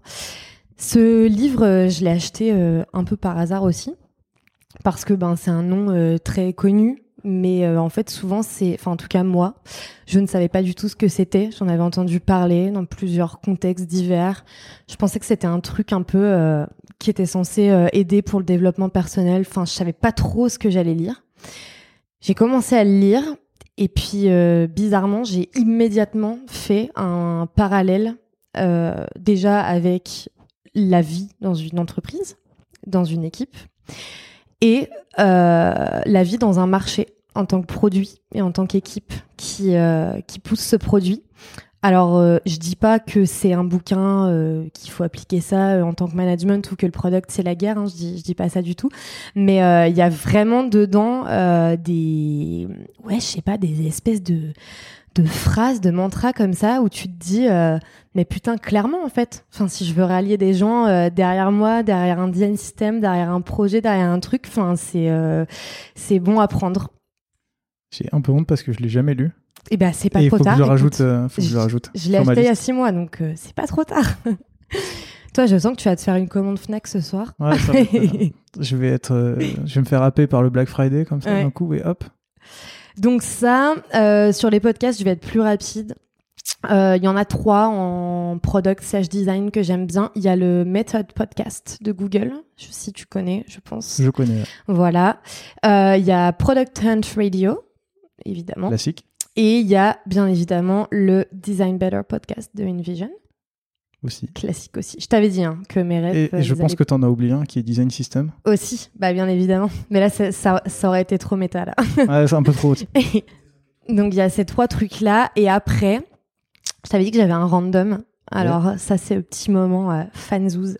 Ce livre, je l'ai acheté euh, un peu par hasard aussi, parce que ben c'est un nom très connu, mais en fait souvent c'est, enfin en tout cas moi, je ne savais pas du tout ce que c'était. J'en avais entendu parler dans plusieurs contextes divers. Je pensais que c'était un truc un peu qui était censé aider pour le développement personnel. Enfin, je savais pas trop ce que j'allais lire. J'ai commencé à le lire et puis euh, bizarrement, j'ai immédiatement fait un parallèle euh, déjà avec la vie dans une entreprise, dans une équipe, et euh, la vie dans un marché en tant que produit et en tant qu'équipe qui, qui pousse ce produit alors, euh, je dis pas que c'est un bouquin euh, qu'il faut appliquer ça euh, en tant que management ou que le product c'est la guerre. Hein, je dis, je dis pas ça du tout. Mais il y a vraiment dedans des, ouais, je sais pas, des espèces de de phrases, de mantras comme ça où tu te dis, mais putain, clairement en fait. Enfin, si je veux rallier des gens derrière moi, derrière un design system, derrière un projet, derrière un truc, enfin, c'est c'est bon à prendre. J'ai un peu honte parce que je l'ai jamais lu. Et eh ben c'est pas trop tard. Que je rajoute, euh, faut que je, rajoute. Je l'ai acheté il y a six mois, donc euh, c'est pas trop tard. Toi, je sens que tu vas te faire une commande Fnac ce soir. Ouais, ça je vais être, euh, je vais me faire happer par le Black Friday comme ça d'un coup et hop. Donc ça, sur les podcasts, je vais être plus rapide. Il y en a trois en product slash design que j'aime bien. Il y a le Method Podcast de Google, si tu connais, je pense. Je connais. Voilà. Il y a Product Hunt Radio, évidemment. Classique. Et il y a bien évidemment le Design Better podcast de InVision. Aussi. Classique aussi. Je t'avais dit hein, que mes rêves. Et, je pense que tu en as oublié un qui est Design System. Aussi, bah bien évidemment. Mais là, ça, ça, aurait été trop méta là. ouais, c'est un peu trop. Donc il y a ces trois trucs là. Et après, je t'avais dit que j'avais un random. Alors ça, c'est le petit moment euh, fanzouz.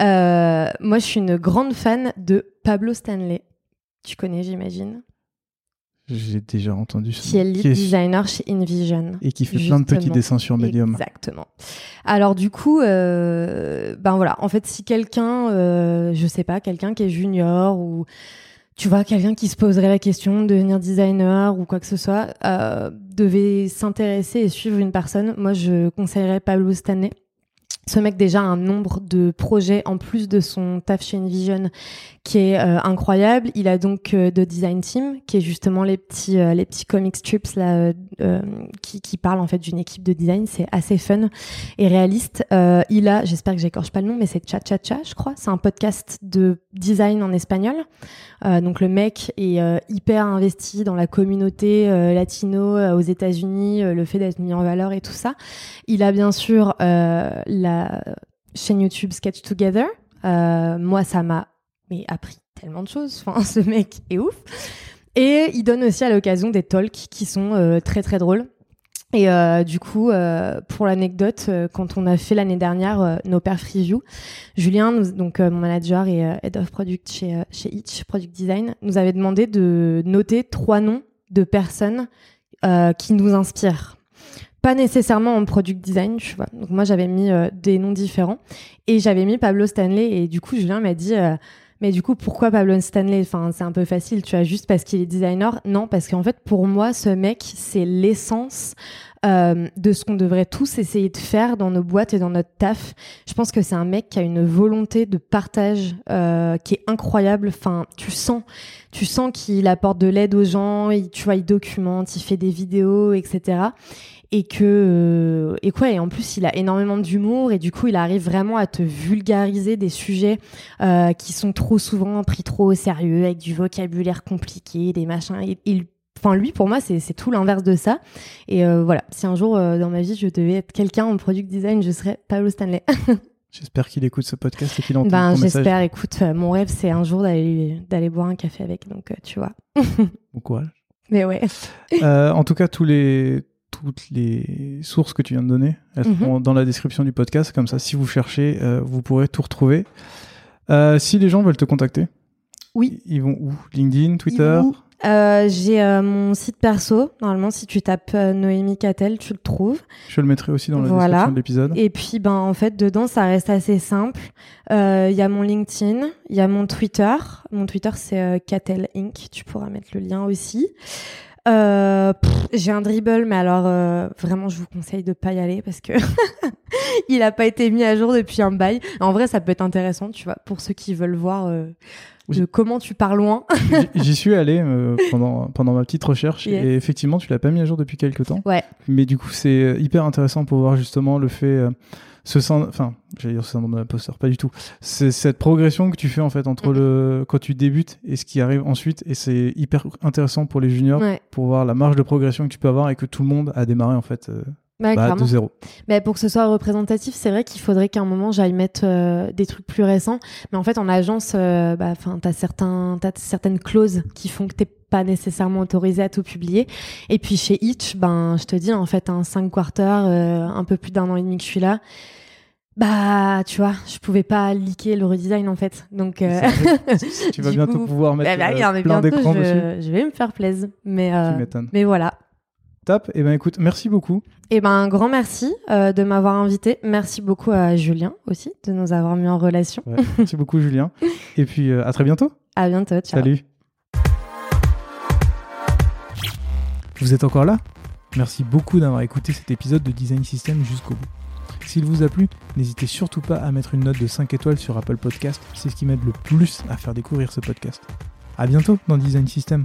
Euh, moi, je suis une grande fan de Pablo Stanley. Tu connais, j'imagine. J'ai déjà entendu ça. Qui est lead designer chez InVision. Et qui fait plein de petits dessins sur Medium. Exactement. Alors du coup, euh, ben voilà, en fait, si quelqu'un, euh, je sais pas, quelqu'un qui est junior ou tu vois, quelqu'un qui se poserait la question de devenir designer ou quoi que ce soit, euh, devait s'intéresser et suivre une personne, moi je conseillerais Pablo Stanley ce mec déjà a un nombre de projets en plus de son taf chez Envision qui est euh, incroyable. Il a donc euh, de Design Team, qui est justement les petits euh, les petits comic strips là qui, qui parlent en fait d'une équipe de design. C'est assez fun et réaliste. il a, j'espère que j'écorche pas le nom, mais c'est Cha Cha Cha, je crois. C'est un podcast de design en espagnol. donc le mec est hyper investi dans la communauté latino aux États-Unis, le fait d'être mis en valeur et tout ça. Il a bien sûr la chaîne YouTube Sketch Together. moi, ça m'a mais appris tellement de choses. Enfin, ce mec est ouf. Et il donne aussi à l'occasion des talks qui sont euh, très très drôles. Et euh, du coup, euh, pour l'anecdote, euh, quand on a fait l'année dernière euh, nos perf review, Julien, donc mon manager et head of product chez chez Itch Product Design, nous avait demandé de noter trois noms de personnes qui nous inspirent. Pas nécessairement en product design, tu vois. Donc moi j'avais mis des noms différents et j'avais mis Pablo Stanley et du coup Julien m'a dit mais du coup, pourquoi Pablo Stanley? Enfin, c'est un peu facile, tu vois, juste parce qu'il est designer? Non, parce qu'en fait, pour moi, ce mec, c'est l'essence euh, de ce qu'on devrait tous essayer de faire dans nos boîtes et dans notre taf. Je pense que c'est un mec qui a une volonté de partage euh, qui est incroyable. Enfin, tu sens, tu sens qu'il apporte de l'aide aux gens. Il, tu vois, il documente, il fait des vidéos, etc et que euh, et quoi et en plus il a énormément d'humour et du coup il arrive vraiment à te vulgariser des sujets euh, qui sont trop souvent pris trop au sérieux avec du vocabulaire compliqué des machins enfin lui pour moi c'est tout l'inverse de ça et euh, voilà si un jour euh, dans ma vie je devais être quelqu'un en product design je serais Pablo Stanley J'espère qu'il écoute ce podcast et qu'il entend ben, J'espère, écoute, euh, mon rêve c'est un jour d'aller boire un café avec, donc tu vois. bon courage. Mais ouais. en tout cas, tous les toutes les sources que tu viens de donner. Elles mhm. sont dans la description du podcast. Comme ça, si vous cherchez, vous pourrez tout retrouver. Si les gens veulent te contacter, oui. Ils vont où? LinkedIn, Twitter? Euh, J'ai mon site perso. Normalement, si tu tapes Noémie Cattel, tu le trouves. Je le mettrai aussi dans la description de l'épisode. Et puis, ben, en fait, dedans, ça reste assez simple. Il y a mon LinkedIn, il y a mon Twitter. Mon Twitter, c'est Cattel Inc. Tu pourras mettre le lien aussi. Euh, j'ai un dribble, mais alors euh, vraiment, je vous conseille de pas y aller parce que il a pas été mis à jour depuis un bail. En vrai, ça peut être intéressant, tu vois, pour ceux qui veulent voir euh, comment tu pars loin. J'y suis allé euh, pendant pendant ma petite recherche et effectivement, tu l'as pas mis à jour depuis quelques temps. Ouais. Mais du coup, c'est hyper intéressant pour voir justement le fait ce enfin, j'allais dire ce syndrome de l'imposteur, pas du tout. C'est cette progression que tu fais en fait entre le quand tu débutes et ce qui arrive ensuite, et c'est hyper intéressant pour les juniors pour voir la marge de progression que tu peux avoir et que tout le monde a démarré en fait. Euh, bah, de zéro. Mais pour que ce soit représentatif, c'est vrai qu'il faudrait qu'à un moment j'aille mettre euh, des trucs plus récents. Mais en fait, en agence, euh, bah, t'as certains, as certaines clauses qui font que t'es pas nécessairement autorisé à tout publier. Et puis chez Itch, ben, je te dis, en fait, un 5 quarters, euh, un peu plus d'un an et demi que je suis là, bah, tu vois, je pouvais pas liker le redesign en fait. Donc, euh... tu vas bientôt pouvoir mettre bah, bah, euh, plein d'écrans dessus. Je vais me faire plaisir, mais euh, mais voilà. Top. Et eh ben écoute, merci beaucoup. Et eh ben un grand merci euh, de m'avoir invité. Merci beaucoup à Julien aussi de nous avoir mis en relation. merci beaucoup Julien. Et puis à très bientôt. À bientôt. Ciao. Salut. Vous êtes encore là? Merci beaucoup d'avoir écouté cet épisode de Design System jusqu'au bout. S'il vous a plu, n'hésitez surtout pas à mettre une note de 5 étoiles sur Apple Podcast, c'est ce qui m'aide le plus à faire découvrir ce podcast. A bientôt dans Design System